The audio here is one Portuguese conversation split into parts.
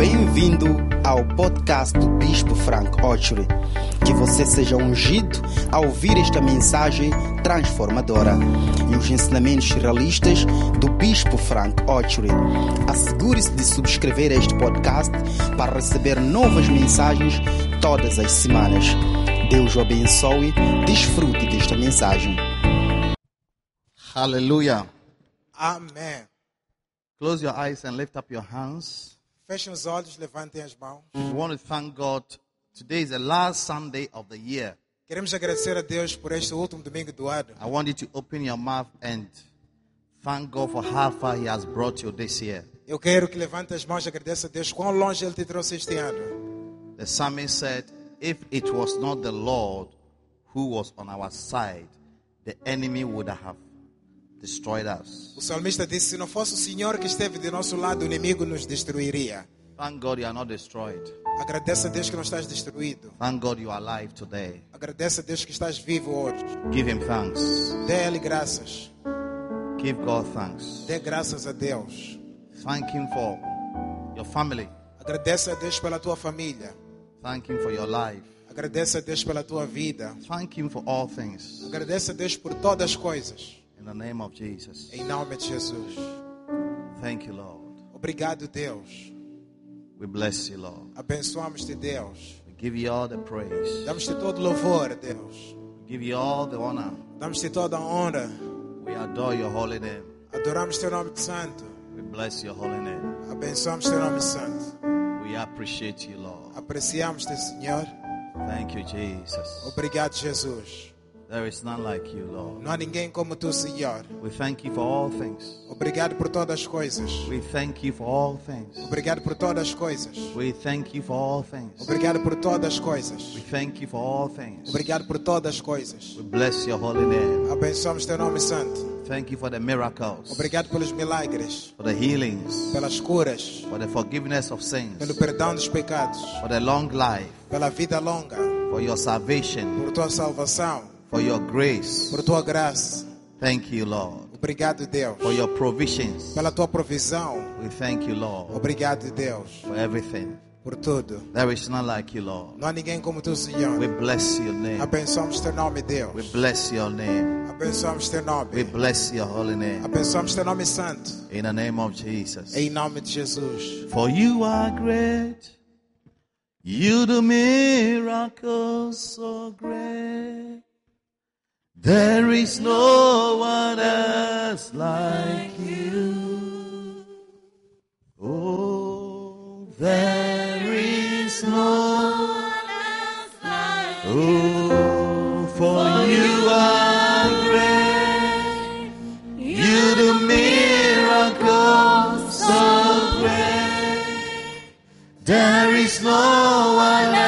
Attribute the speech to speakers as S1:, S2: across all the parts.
S1: Bem-vindo ao podcast do Bispo Frank Ochery. Que você seja ungido ao ouvir esta mensagem transformadora e os ensinamentos realistas do Bispo Frank Ochery. Assegure-se de subscrever este podcast para receber novas mensagens todas as semanas. Deus o abençoe. Desfrute desta mensagem.
S2: Hallelujah.
S3: Amém.
S2: Close your eyes and lift up your hands.
S3: Fechem os olhos, levantem as mãos.
S2: We want to thank God. Today is the last Sunday of the year.
S3: Queremos agradecer a Deus por este último domingo do ano.
S2: I want you to open your mouth and thank God for how far He has brought you this year.
S3: Eu quero que levante as mãos e agradeça a Deus quão longe Ele te trouxe este ano.
S2: The psalmist said, If it was not the Lord who was on our side, the enemy would have destroyed us.
S3: O salmista disse: Se não fosse o Senhor que esteve de nosso lado, o inimigo nos destruiria.
S2: Thank God you are not destroyed.
S3: Agradeça a Deus que não estás destruído.
S2: Thank God you are alive today.
S3: Agradeça a Deus que estás vivo hoje.
S2: Give Him thanks.
S3: Dê a Ele graças.
S2: Give God thanks.
S3: Dê graças a Deus.
S2: Thank Him for your family.
S3: Agradeça a Deus pela tua família.
S2: Thank Him for your life.
S3: Agradeça a Deus pela tua vida.
S2: Thank Him for all things.
S3: Agradeça a Deus por todas as coisas.
S2: In the name of Jesus.
S3: Em nome de Jesus.
S2: Thank you, Lord.
S3: Obrigado, Deus.
S2: We bless you, Lord.
S3: Abençoamos-te, Deus.
S2: We give you all the praise.
S3: Damos-te todo louvor, Deus.
S2: We give you all the honor.
S3: Damos-te toda a honra.
S2: We adore your holy name.
S3: Adoramos teu nome santo.
S2: We bless your holy name.
S3: Abençoamos teu nome santo.
S2: We appreciate you, Lord.
S3: Apreciamos-te, Senhor.
S2: Thank you, Jesus.
S3: Obrigado, Jesus.
S2: There is none like you, Lord.
S3: Não há ninguém como tu, Senhor.
S2: We thank you for all things.
S3: Obrigado por todas as coisas.
S2: We thank you for all things.
S3: Obrigado por todas as coisas.
S2: We thank you for all things.
S3: Obrigado por todas as coisas.
S2: We thank you for all things.
S3: Obrigado por todas as coisas.
S2: We bless your holy name.
S3: Abençoamos teu nome santo.
S2: Thank you for the miracles,
S3: Obrigado pelos milagres,
S2: for the healings,
S3: pelas curas,
S2: for the forgiveness of sins,
S3: pelo perdão dos pecados,
S2: for the long life,
S3: pela vida longa,
S2: for your salvation,
S3: por tua salvação,
S2: for your grace.
S3: por tua graça.
S2: Thank you, Lord,
S3: Obrigado, Deus,
S2: for your provisions.
S3: pela tua provisão.
S2: We thank you, Lord,
S3: Obrigado, Deus,
S2: for everything.
S3: por tudo.
S2: There is none like you, Lord.
S3: Não há ninguém como tu,
S2: We
S3: Senhor.
S2: bless your name.
S3: Abençoamos teu nome,
S2: We
S3: Deus.
S2: bless your name.
S3: Abençoamos teu
S2: We
S3: nome.
S2: bless your holy name.
S3: Abençoamos teu nome santo.
S2: In the name of Jesus.
S3: Em nome de Jesus.
S2: For you are great. You do miracles so great. There is no one else like you. Oh, there is no one else like Oh, for you are great. You do miracles so great. There is no one else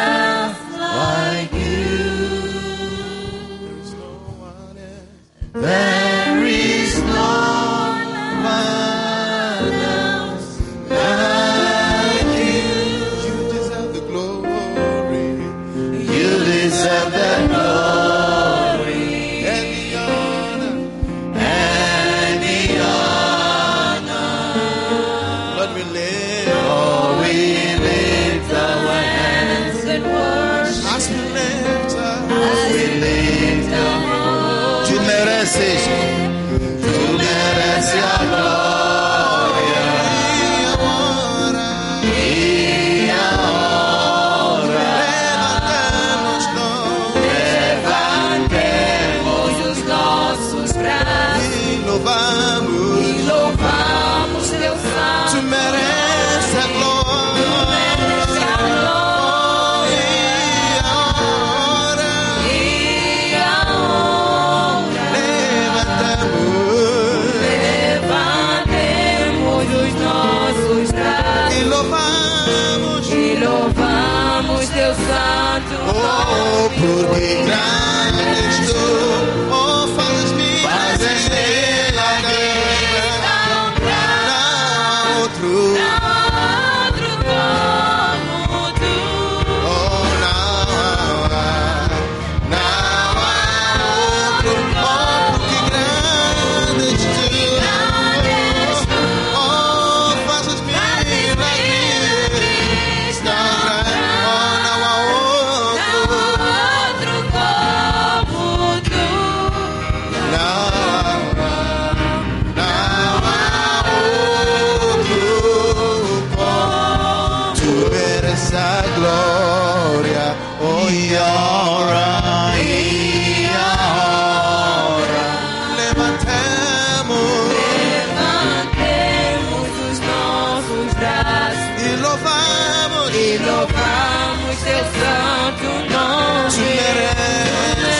S4: Te louvamos,
S5: te louvamos, teu santo nome.
S2: Te merece.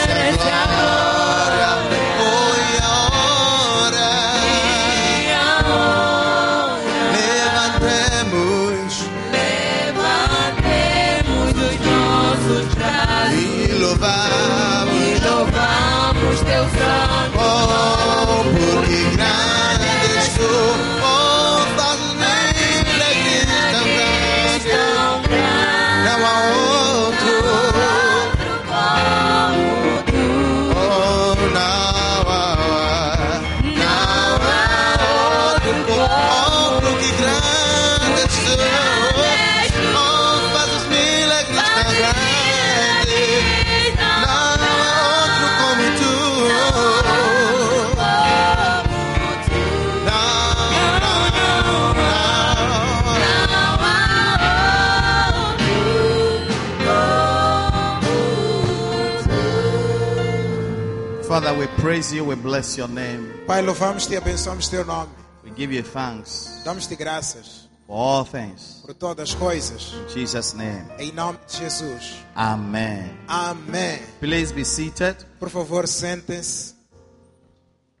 S2: Praise you, we bless your name.
S3: Pai, louvamos-te e abençoamos teu nome.
S2: We give you thanks
S3: Damos-te graças
S2: for all things.
S3: por todas as coisas.
S2: In Jesus' name.
S3: Em nome de Jesus.
S2: Amen.
S3: Amém.
S2: Please be seated.
S3: Por favor, sentem-se.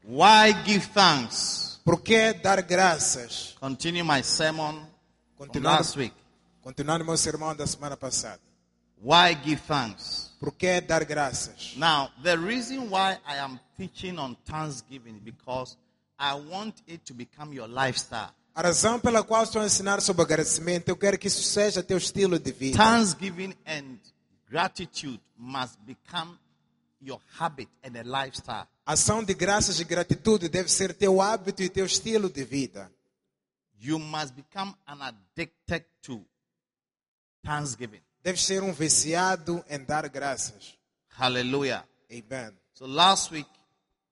S2: Why give thanks?
S3: Por que dar graças?
S2: Continue my sermon
S3: Continuando,
S2: last week.
S3: continuando meu sermão da semana passada.
S2: Why give thanks?
S3: Por que dar graças?
S2: Now, the reason why I am teaching on thanksgiving because I want it to become your lifestyle.
S3: A razão pela qual estou a ensinar sobre agradecimento, eu quero que isso seja teu estilo de vida.
S2: Thanksgiving and gratitude must become your habit and a lifestyle.
S3: Ação de graças e gratitude deve ser teu hábito e teu estilo de vida.
S2: You must become an addicted to thanksgiving.
S3: Deve ser um viciado em dar graças.
S2: Hallelujah.
S3: Amen.
S2: So last week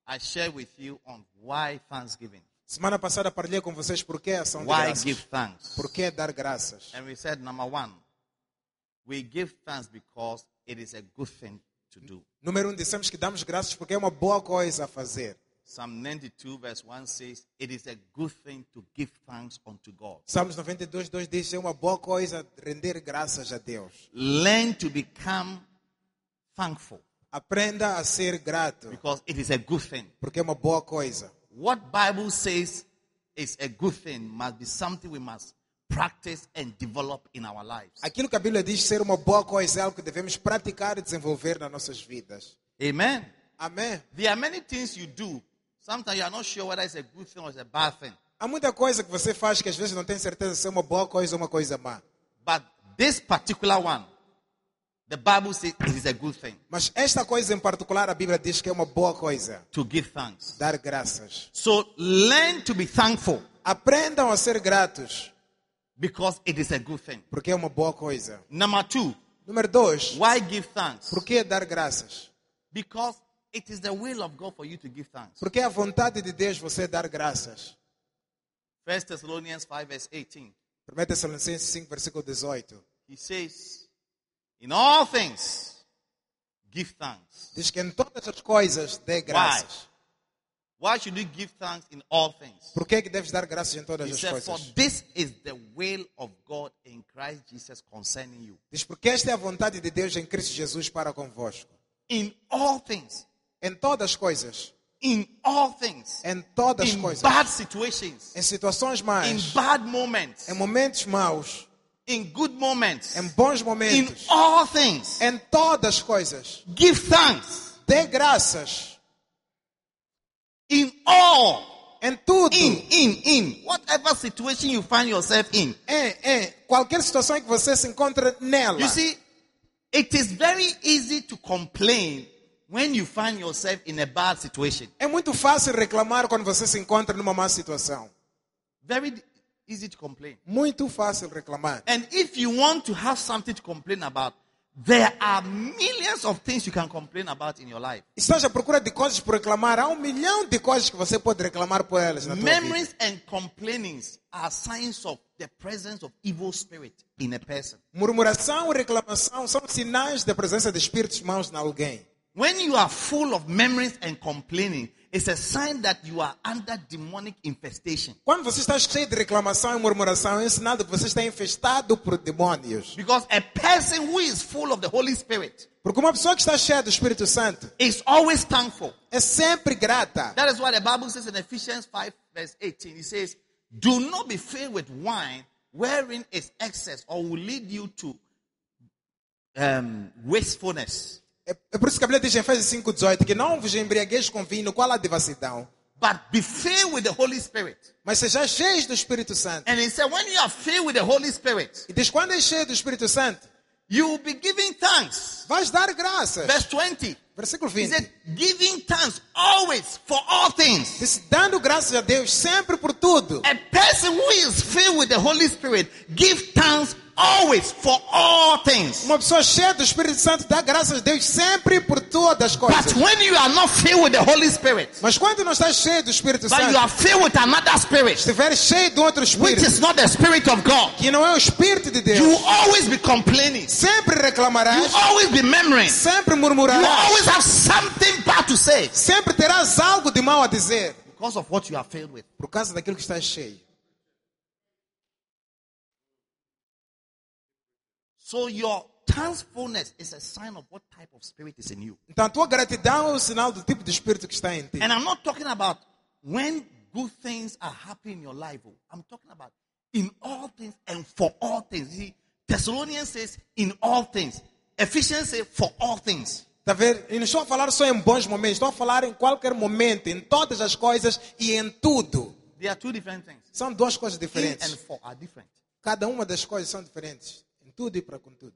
S2: I shared with you on why thanksgiving.
S3: Semana passada partilhei com vocês por que ação de
S2: Why
S3: graças.
S2: give thanks?
S3: Por que dar graças?
S2: And we said number one, we give thanks because it is a good thing to do.
S3: Número um, dissemos que damos graças porque é uma boa coisa a fazer.
S2: Psalm 92 verse 1 says, It is a good thing to give thanks unto God.
S3: Salmos 92, 2 diz é uma boa coisa render graças a Deus.
S2: Learn to become thankful
S3: Aprenda a ser grato
S2: because it is a good thing.
S3: porque é uma boa coisa.
S2: What Bible says is a good thing must be something we must practice and develop in our lives.
S3: Aquilo que a Bíblia diz ser uma boa coisa é algo que devemos praticar e desenvolver nas nossas vidas.
S2: Amen.
S3: Amém.
S2: There are many things you do. Sometimes you are not sure whether it's a good thing or it's a bad thing.
S3: Há muita coisa que você faz que às vezes não tem certeza se é uma boa coisa ou uma coisa má.
S2: But this particular one, the Bible says it is a good thing
S3: Mas esta coisa em particular, a Bíblia diz que é uma boa coisa.
S2: to give thanks.
S3: Dar graças.
S2: So learn to be thankful
S3: Aprendam a ser gratos
S2: because it is a good thing.
S3: porque é uma boa coisa.
S2: Number two,
S3: Número dois,
S2: why give thanks?
S3: por que dar graças?
S2: Because it is the will of God for you to give thanks.
S3: Porque é a vontade de Deus você dar graças.
S2: 1 Thessalonians 5 verse 18.
S3: 1 Tessalonicenses 5, versículo 18.
S2: He says, In all things, give thanks.
S3: Diz que em todas as coisas dê graças.
S2: Why should you give thanks in all things?
S3: Por que, é que deves dar graças em todas
S2: He
S3: as
S2: said, For
S3: coisas?
S2: this is the will of God in Christ Jesus concerning you.
S3: Diz porque esta é a vontade de Deus em Cristo Jesus para convosco.
S2: In all things.
S3: Em todas as coisas.
S2: In all things.
S3: Em todas as
S2: In
S3: coisas.
S2: bad situations.
S3: Em situações
S2: In
S3: más.
S2: bad moments.
S3: Em momentos maus.
S2: In good moments.
S3: Em bons momentos, In
S2: all things.
S3: Em todas as coisas.
S2: Give thanks.
S3: Dê graças.
S2: In all.
S3: Em tudo.
S2: In, in, in. Whatever situation you find yourself in.
S3: Em, em qualquer situação em que você se encontra nela.
S2: You see, it is very easy to complain when you find yourself in a bad situation.
S3: É muito fácil reclamar quando você se encontra numa má situação.
S2: Very easy to complain.
S3: Muito fácil reclamar.
S2: And if you want to have something to complain about, there are millions of things you can complain about in your life.
S3: Estás à procura de coisas por reclamar. Há um milhão de coisas que você pode reclamar por elas na.
S2: Memories and complainings are signs of the presence of evil spirit in a person.
S3: Murmuração e reclamação são sinais da presença de espíritos maus em alguém.
S2: When you are full of memories and complaining, it's a sign that you are under demonic infestation.
S3: Quando você está cheio de reclamação e murmuração, é um sinal de que você está infestado por demônios.
S2: Because a person who is full of the Holy Spirit
S3: Porque uma pessoa que está cheia do Espírito Santo
S2: is always thankful.
S3: é sempre grata.
S2: That is why the Bible says in Ephesians 5, verse 18, it says, Do not be filled with wine wherein is excess or will lead you to um, wastefulness.
S3: É, é por isso que a Bíblia diz em Efésios 5,18 que não vos embriagueis com vinho, qual há devassidão,
S2: But be filled with the Holy Spirit.
S3: mas sejais cheios do Espírito Santo.
S2: And he said, when you are filled with the Holy Spirit,
S3: E diz, quando és cheio do Espírito Santo,
S2: you will be giving thanks.
S3: vais dar graças.
S2: Verse 20.
S3: Versículo
S2: He
S3: 20.
S2: said, giving thanks always for all things.
S3: Diz, dando graças a Deus sempre por tudo.
S2: A person who is filled with the Holy Spirit give thanks always for all things.
S3: Uma pessoa cheia do Espírito Santo dá graças a Deus sempre por todas as coisas.
S2: But when you are not filled with the Holy Spirit,
S3: Mas quando não estás cheio do Espírito
S2: but you
S3: Santo,
S2: are filled with another spirit,
S3: estiver cheio de outro
S2: which
S3: Espírito,
S2: is not the spirit of God,
S3: que não é o Espírito de
S2: you
S3: Deus,
S2: will always be complaining.
S3: sempre
S2: You
S3: reclamarás,
S2: will always be murmuring.
S3: sempre
S2: You will
S3: murmurarás,
S2: always have something bad to say
S3: sempre terás algo de mal a dizer,
S2: because of what you are filled with.
S3: por causa daquilo que estás cheio.
S2: So your thankfulness is a sign of what type of spirit is in you.
S3: Então a tua gratidão é o sinal do tipo de Espírito que está em ti.
S2: And I'm not talking about when good things are happening in your life. oh. I'm talking about in all things and for all things. See, Thessalonians says in all things. Ephesians says for all things.
S3: Tá vendo? E não estou a falar só em bons momentos, estou a falar em qualquer momento, em todas as coisas e em tudo.
S2: They are two different things.
S3: São duas coisas diferentes.
S2: for are different.
S3: Cada uma das coisas são diferentes. Em tudo e para com tudo.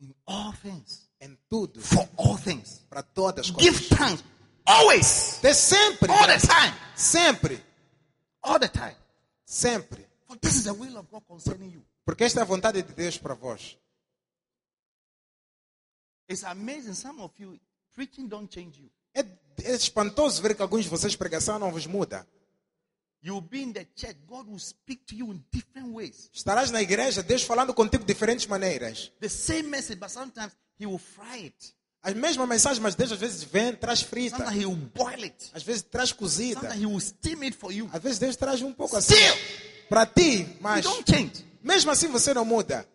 S2: In all things.
S3: Em tudo,
S2: For all things.
S3: para todas as
S2: Give
S3: coisas.
S2: thanks. Always.
S3: Dê sempre.
S2: All the time.
S3: Sempre.
S2: All the time.
S3: Sempre.
S2: For this is the will of God concerning you.
S3: Porque esta é a vontade de Deus para vós.
S2: It's amazing. Some of you, preaching don't change you.
S3: É, é espantoso ver que alguns de vocês pregação não vos muda.
S2: You'll be in the church. God will speak to you in different ways.
S3: Estarás na igreja, Deus falando contigo de diferentes maneiras.
S2: The same message, but sometimes He will fry it.
S3: As mesmas mensagens, mas Deus às vezes vem, traz frita.
S2: Sometimes He will boil it.
S3: Às vezes traz cozida.
S2: Sometimes He will steam it for you.
S3: Às vezes Deus traz um pouco assim.
S2: Still,
S3: Para ti, mas mesmo assim você não muda.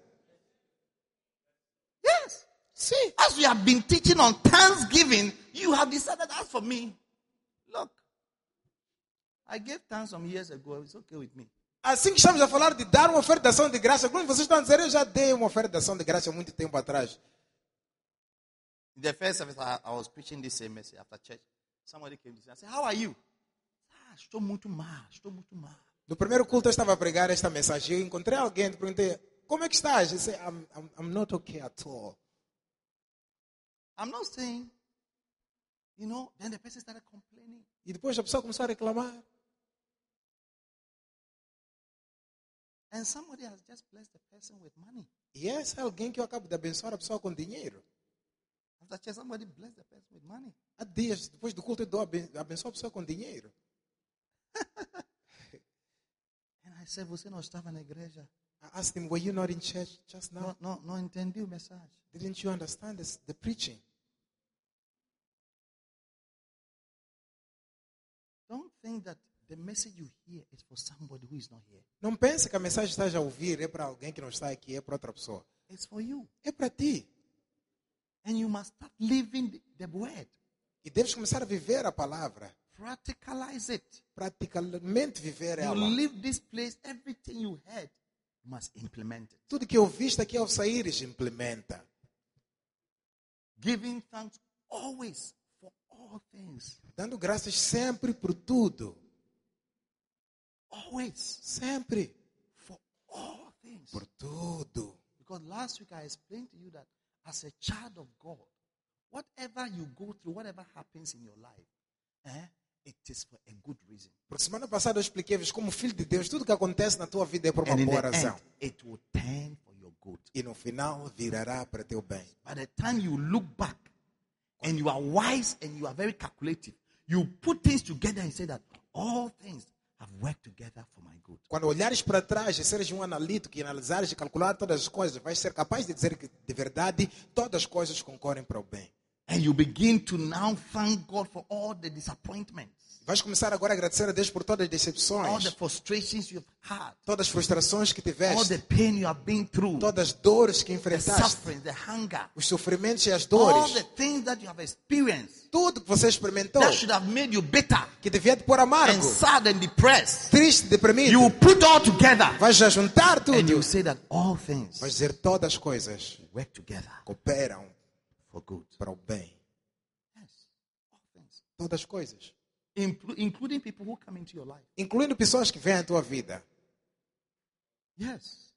S2: See, as we have been teaching on Thanksgiving, you have decided, as for me, look, I gave thanks some years ago. It's okay with me.
S3: Assim que estamos a falar de dar uma oferta de ação de graça, alguns de vocês estão a dizer, eu já dei uma oferta de ação de graça há muito tempo atrás.
S2: In the first service, I, I was preaching this same message after church. Somebody came to me and said, How are you? Ah, estou muito mal, estou muito mal.
S3: No primeiro culto eu estava a pregar esta mensagem. Eu encontrei alguém e perguntei, como é que estás? Eu disse, I'm, I'm, I'm not okay at all.
S2: I'm not saying, you know, then the person started complaining.
S3: E depois a pessoa começou a reclamar.
S2: And somebody has just blessed the person with money.
S3: E esse é alguém que eu acabo de abençoar a pessoa com dinheiro.
S2: After church, somebody blessed the person with money.
S3: Há dias, depois do culto, eu dou abençoo a pessoa com dinheiro.
S2: And I said, Você não estava na igreja?
S3: I asked him, were you not in church just now?
S2: Não, não, não entendi o mensagem.
S3: Didn't you understand this, the preaching?
S2: Don't think that the message you hear is for somebody who is not here.
S3: Não pense que a mensagem que estás a ouvir é para alguém que não está aqui, é para outra pessoa.
S2: It's for you.
S3: É para ti.
S2: And you must start living the, word.
S3: E deves começar a viver a palavra.
S2: Practicalize it.
S3: Praticamente viver
S2: You
S3: ela.
S2: leave this place, everything you heard, you must implement it.
S3: Tudo que ouviste aqui ao saíres, implementa.
S2: Giving thanks always for all things.
S3: Dando graças sempre por tudo.
S2: Always
S3: Sempre.
S2: for all things.
S3: Por tudo.
S2: Because last week I explained to you that as a child of God, whatever you go through, whatever happens in your life, eh, it is for a good reason.
S3: Porque semana passada eu expliquei-vos como filho de Deus, tudo que acontece na tua vida é por uma
S2: And
S3: boa razão.
S2: end, it will turn for your good.
S3: E no final virará para teu bem.
S2: By the time you look back and you are wise and you are very calculative, you put things together and say that all things have worked together for my good.
S3: Quando olhares para trás e seres um analítico e analisares e calcular todas as coisas, vais ser capaz de dizer que, de verdade, todas as coisas concorrem para o bem.
S2: And you begin to now thank God for all the disappointments,
S3: Vais começar agora a agradecer a Deus por todas as
S2: all the
S3: decepções,
S2: frustrations you've had,
S3: todas as frustrações que
S2: all
S3: tiveste,
S2: the pain you have been through,
S3: todas as dores que
S2: the
S3: enfrentaste,
S2: suffering, the hunger,
S3: os sofrimentos e as
S2: all the
S3: dores,
S2: things that you have experienced.
S3: Tudo que você experimentou,
S2: that should have made you bitter
S3: que devia te pôr
S2: and
S3: amargo,
S2: sad and depressed.
S3: triste, deprimido,
S2: You put all together.
S3: Vais juntar
S2: and
S3: tudo,
S2: you say that all things
S3: vais dizer todas as coisas
S2: work together.
S3: cooperam. Para o bem.
S2: Yes, all things.
S3: Todas as coisas.
S2: Inclu- including people who come into your life.
S3: Incluindo pessoas que vêm à tua vida.
S2: Yes.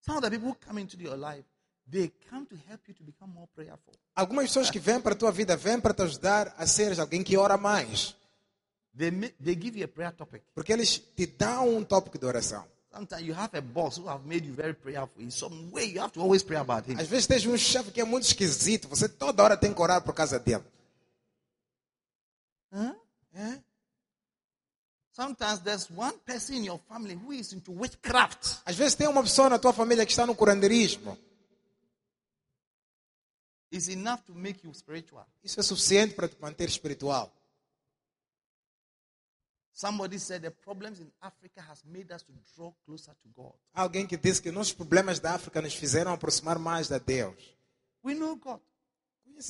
S2: Some of the people who come into your life, they come to help you to become more prayerful.
S3: Algumas pessoas que vêm para a tua vida vêm para te ajudar a seres alguém que ora mais.
S2: They, they give you a prayer topic.
S3: Porque eles te dão um tópico de oração.
S2: Sometimes you have a boss who have made you very prayerful. In some way, you have to always pray about him.
S3: Às vezes tens um chefe que é muito esquisito. Você toda hora tem que orar por causa dele.
S2: Huh?
S3: É?
S2: Sometimes there's one person in your family who is into witchcraft.
S3: Às vezes tem uma pessoa na tua família que está no curandeirismo.
S2: It's enough to make you spiritual.
S3: Isso é suficiente para te manter espiritual.
S2: Somebody said the problems in Africa has made us to draw closer to God.
S3: Alguém que disse que nossos problemas da África nos fizeram aproximar mais de Deus.
S2: We know God.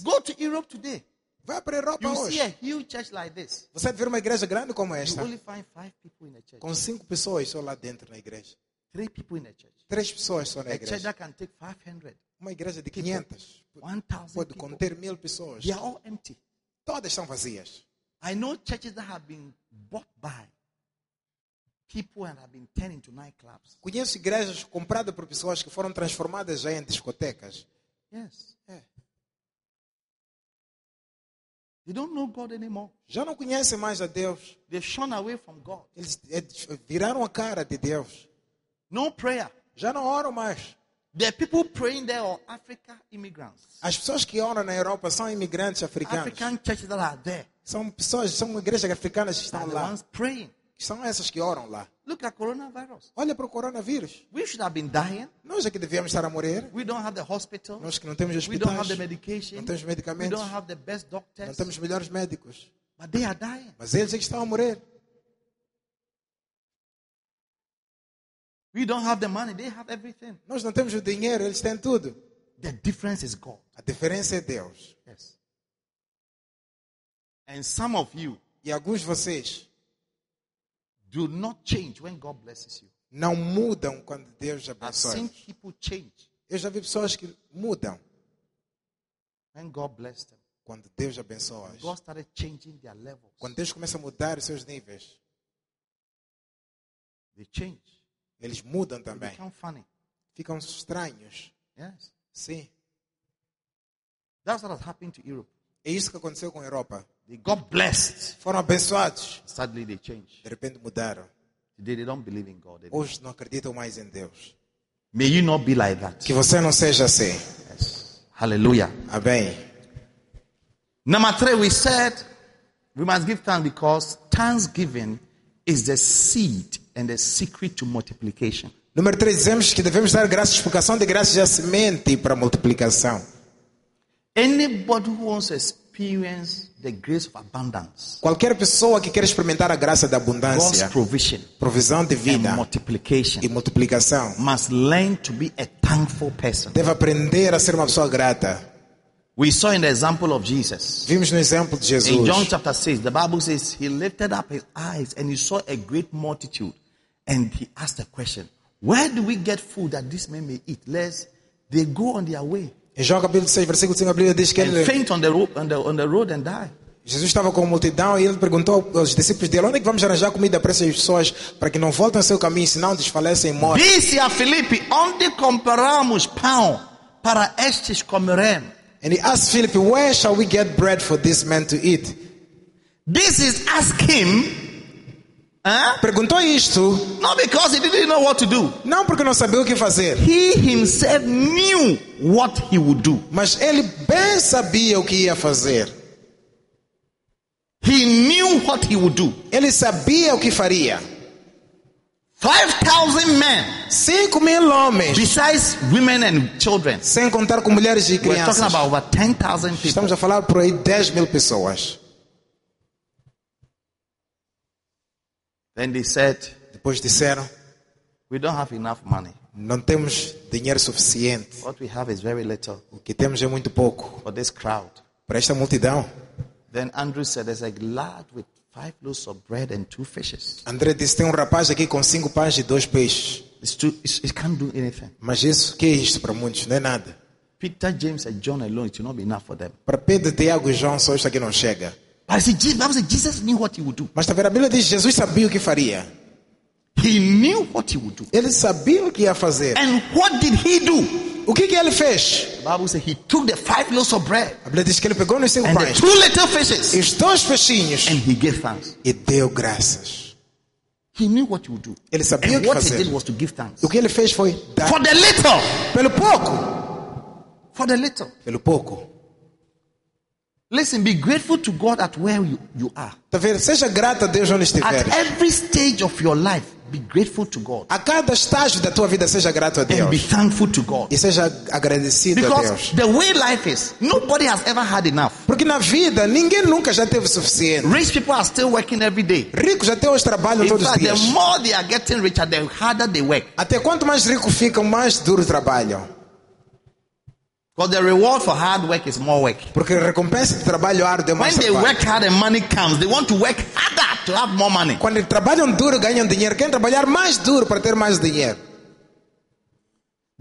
S2: Go to Europe today.
S3: Vai para a Europa
S2: You see a
S3: hoje.
S2: huge church like this.
S3: Você ver uma igreja grande como
S2: You
S3: esta,
S2: only find five people in a church.
S3: com cinco pessoas só lá dentro na igreja.
S2: Three people in a church.
S3: Três pessoas só na
S2: A church
S3: igreja.
S2: that can take 500,
S3: Uma igreja de 500
S2: 1,000
S3: pode
S2: people.
S3: conter mil pessoas.
S2: They are all empty.
S3: Todas são vazias.
S2: I know churches that have been bought by people and have been turned into nightclubs.
S3: Conheço igrejas compradas por pessoas que foram transformadas já em discotecas.
S2: Yes.
S3: É.
S2: They don't know God anymore.
S3: Já não conhecem mais a Deus.
S2: They've shone away from God.
S3: Eles é, viraram a cara de Deus.
S2: No prayer.
S3: Já não oram mais.
S2: The people praying there are immigrants.
S3: As pessoas que oram na Europa são imigrantes africanos.
S2: African churches that are there
S3: São pessoas, são igrejas africanas que estão
S2: the
S3: lá.
S2: ones praying.
S3: São essas que oram lá.
S2: Look at coronavirus.
S3: Olha para o coronavírus.
S2: We should have been dying.
S3: Nós é que devíamos estar a morrer.
S2: We don't have the hospital.
S3: Nós que não temos
S2: We don't have
S3: hospitais,
S2: the medication.
S3: não temos
S2: We
S3: medicamentos,
S2: don't have the best
S3: não
S2: doctors.
S3: temos melhores médicos.
S2: But they are dying.
S3: Mas eles é que estão a morrer.
S2: We don't have the money. They have everything.
S3: Nós não temos o dinheiro, eles têm tudo.
S2: The difference is God.
S3: A diferença é Deus.
S2: Yes. And some of you
S3: E alguns de vocês
S2: do not change when God blesses you.
S3: não mudam quando Deus
S2: I've
S3: abençoa.
S2: seen people change
S3: Eu já vi pessoas que mudam
S2: when God blessed them.
S3: quando Deus abençoa.
S2: God started changing their levels.
S3: Quando Deus começa a mudar os seus níveis,
S2: They change.
S3: Eles mudam também. Ficam estranhos.
S2: Yes.
S3: Sim.
S2: That's what has happened to Europe.
S3: É isso que aconteceu com a Europa.
S2: They got blessed.
S3: Foram abençoados.
S2: Suddenly they changed.
S3: De repente mudaram.
S2: Today they don't believe in God. anymore.
S3: Hoje não acreditam mais em Deus.
S2: May you not be like that.
S3: Que você não seja assim.
S2: Yes. Hallelujah.
S3: Amém.
S2: Number three, we said we must give thanks because thanksgiving is the seed and the secret to multiplication.
S3: Número 3, dizemos que devemos dar graças. Explicação de graças a semente para a multiplicação.
S2: Anybody who wants to experience the grace of abundance,
S3: Qualquer pessoa que quer experimentar a graça da
S2: God's
S3: abundância,
S2: provision,
S3: provisão de
S2: and
S3: vida
S2: multiplication
S3: e multiplicação,
S2: must learn to be a thankful person.
S3: deve aprender a ser uma pessoa grata.
S2: We saw in the example of Jesus.
S3: Vimos no exemplo de
S2: In
S3: Jesus.
S2: John chapter 6, the Bible says he lifted up his eyes and he saw a great multitude. And he asked the question, Where do we get food that this men may eat? Lest they go on their way
S3: Em João capítulo 6, versículo 5, a Bíblia diz que ele,
S2: faint on the, ro- on the, on the road and die.
S3: Jesus estava com a multidão e ele perguntou aos discípulos dele, onde é que vamos arranjar comida para essas pessoas para que não voltem ao seu caminho, senão desfalecem e morrem?
S2: Disse a Filipe, onde compramos pão para estes comerem?
S3: And he asked Philip, where shall we get bread for this man to eat?
S2: This is ask him, huh?
S3: Perguntou isto,
S2: not because he didn't know what to do.
S3: não porque não sabia o que fazer,
S2: He himself knew what he would do.
S3: mas ele bem sabia o que ia fazer.
S2: He knew what he would do.
S3: Ele sabia o que faria.
S2: 5,000 men,
S3: Cinco mil homens,
S2: besides women and children.
S3: sem contar com mulheres e
S2: We're talking
S3: crianças.
S2: about over 10,000 people.
S3: Estamos a falar por aí 10 mil pessoas.
S2: Then they said,
S3: Depois disseram,
S2: We don't have enough money.
S3: não temos dinheiro suficiente.
S2: What we have is very little
S3: O que temos é muito pouco
S2: for this crowd.
S3: para esta multidão.
S2: Then Andrew said, There's a lad with five loaves of bread and two fishes.
S3: André disse, tem um rapaz aqui com cinco pães e dois peixes.
S2: It's too, it's, it can't do anything.
S3: Mas isso, que é isto para muitos? Não é nada.
S2: Peter, James, and John alone, it will not be enough for them.
S3: Para Pedro, Tiago e João, só isto aqui não chega. Mas tá vendo, a Bíblia diz, Jesus sabia o que faria.
S2: He knew what he would do.
S3: Ele sabia o que ia fazer.
S2: And what did he do?
S3: O que que ele fez?
S2: The Bible says he took the five loaves of bread
S3: A Bíblia diz que ele pegou cinco
S2: and the two little fishes
S3: e os dois peixinhos
S2: and he gave thanks.
S3: e deu graças.
S2: He knew what he would do.
S3: Ele sabia o
S2: And
S3: que
S2: what he did was to give thanks.
S3: O que ele fez foi dar
S2: For the little.
S3: pelo pouco.
S2: For the little.
S3: Pelo pouco.
S2: Listen, be grateful to God at where you, you are.
S3: Tá vendo? Seja grato a Deus onde
S2: At every stage of your life, be grateful to God.
S3: A cada estágio da tua vida, seja grato a
S2: And be
S3: Deus.
S2: thankful to God.
S3: E seja agradecido a
S2: Because
S3: Deus.
S2: the way life is, nobody has ever had enough.
S3: Porque na vida, ninguém nunca já teve o suficiente.
S2: Rich people are still working every day.
S3: Ricos até hoje trabalham
S2: In
S3: todos os
S2: fact, the
S3: dias.
S2: more they are getting richer, the harder they work.
S3: Até quanto mais ricos ficam, mais duro trabalham.
S2: Because the reward for hard work is more work.
S3: Porque a recompensa de trabalho árduo é
S2: When
S3: mais
S2: they
S3: trabalho.
S2: work hard and money comes, they want to work harder to have more money.
S3: Quando trabalham duro, ganham dinheiro. Querem trabalhar mais duro para ter mais dinheiro.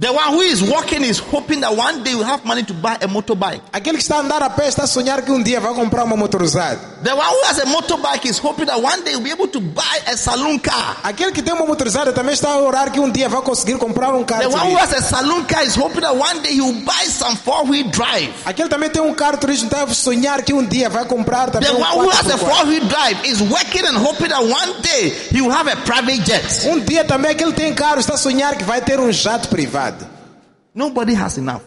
S2: The one who is working is hoping that one day will have money to buy a motorbike.
S3: Aquele que está a andar a pé está a sonhar que um dia vai comprar uma motorizada.
S2: The one who has a motorbike is hoping that one day will be able to buy a saloon car.
S3: Aquele que tem uma motorizada também está a orar que um dia vai conseguir comprar um carro
S2: The one who has a saloon car is hoping that one day he will buy some four-wheel drive.
S3: Aquele também tem um carro turístico, está a sonhar que um dia vai comprar também
S2: The
S3: um
S2: one who has a
S3: 4x4.
S2: four-wheel drive is working and hoping that one day he will have a private jet.
S3: Um dia também aquele que tem carro está a sonhar que vai ter um jato privado.
S2: Nobody has enough.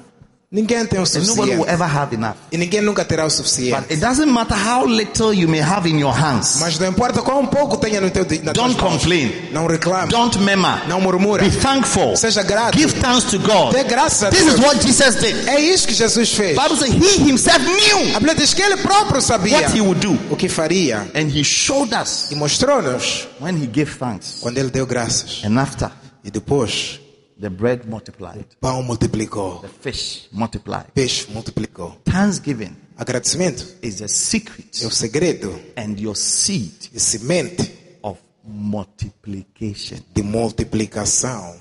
S3: Ninguém tem o
S2: And nobody will
S3: suficiente.
S2: ever have enough.
S3: E ninguém nunca terá o
S2: But
S3: suficiente.
S2: it doesn't matter how little you may have in your hands.
S3: Mas não importa quão pouco tenha no teu na
S2: Don't complain.
S3: Não reclame.
S2: Don't murmur.
S3: Não murmura.
S2: Be thankful.
S3: Seja grato.
S2: Give thanks to God.
S3: Dê graças a
S2: This is what Jesus did.
S3: É isso que Jesus fez.
S2: Bible says he himself knew
S3: A Bíblia diz que ele próprio sabia
S2: what he would do.
S3: o que faria.
S2: And he showed us
S3: E mostrou-nos
S2: when he gave thanks.
S3: quando ele deu graças.
S2: And after,
S3: E depois,
S2: the bread multiplied.
S3: pão multiplicou.
S2: The fish multiplied.
S3: Peixe multiplicou.
S2: Thanksgiving
S3: Agradecimento
S2: is the secret
S3: é o segredo
S2: and your seed
S3: e semente
S2: of multiplication.
S3: de multiplicação.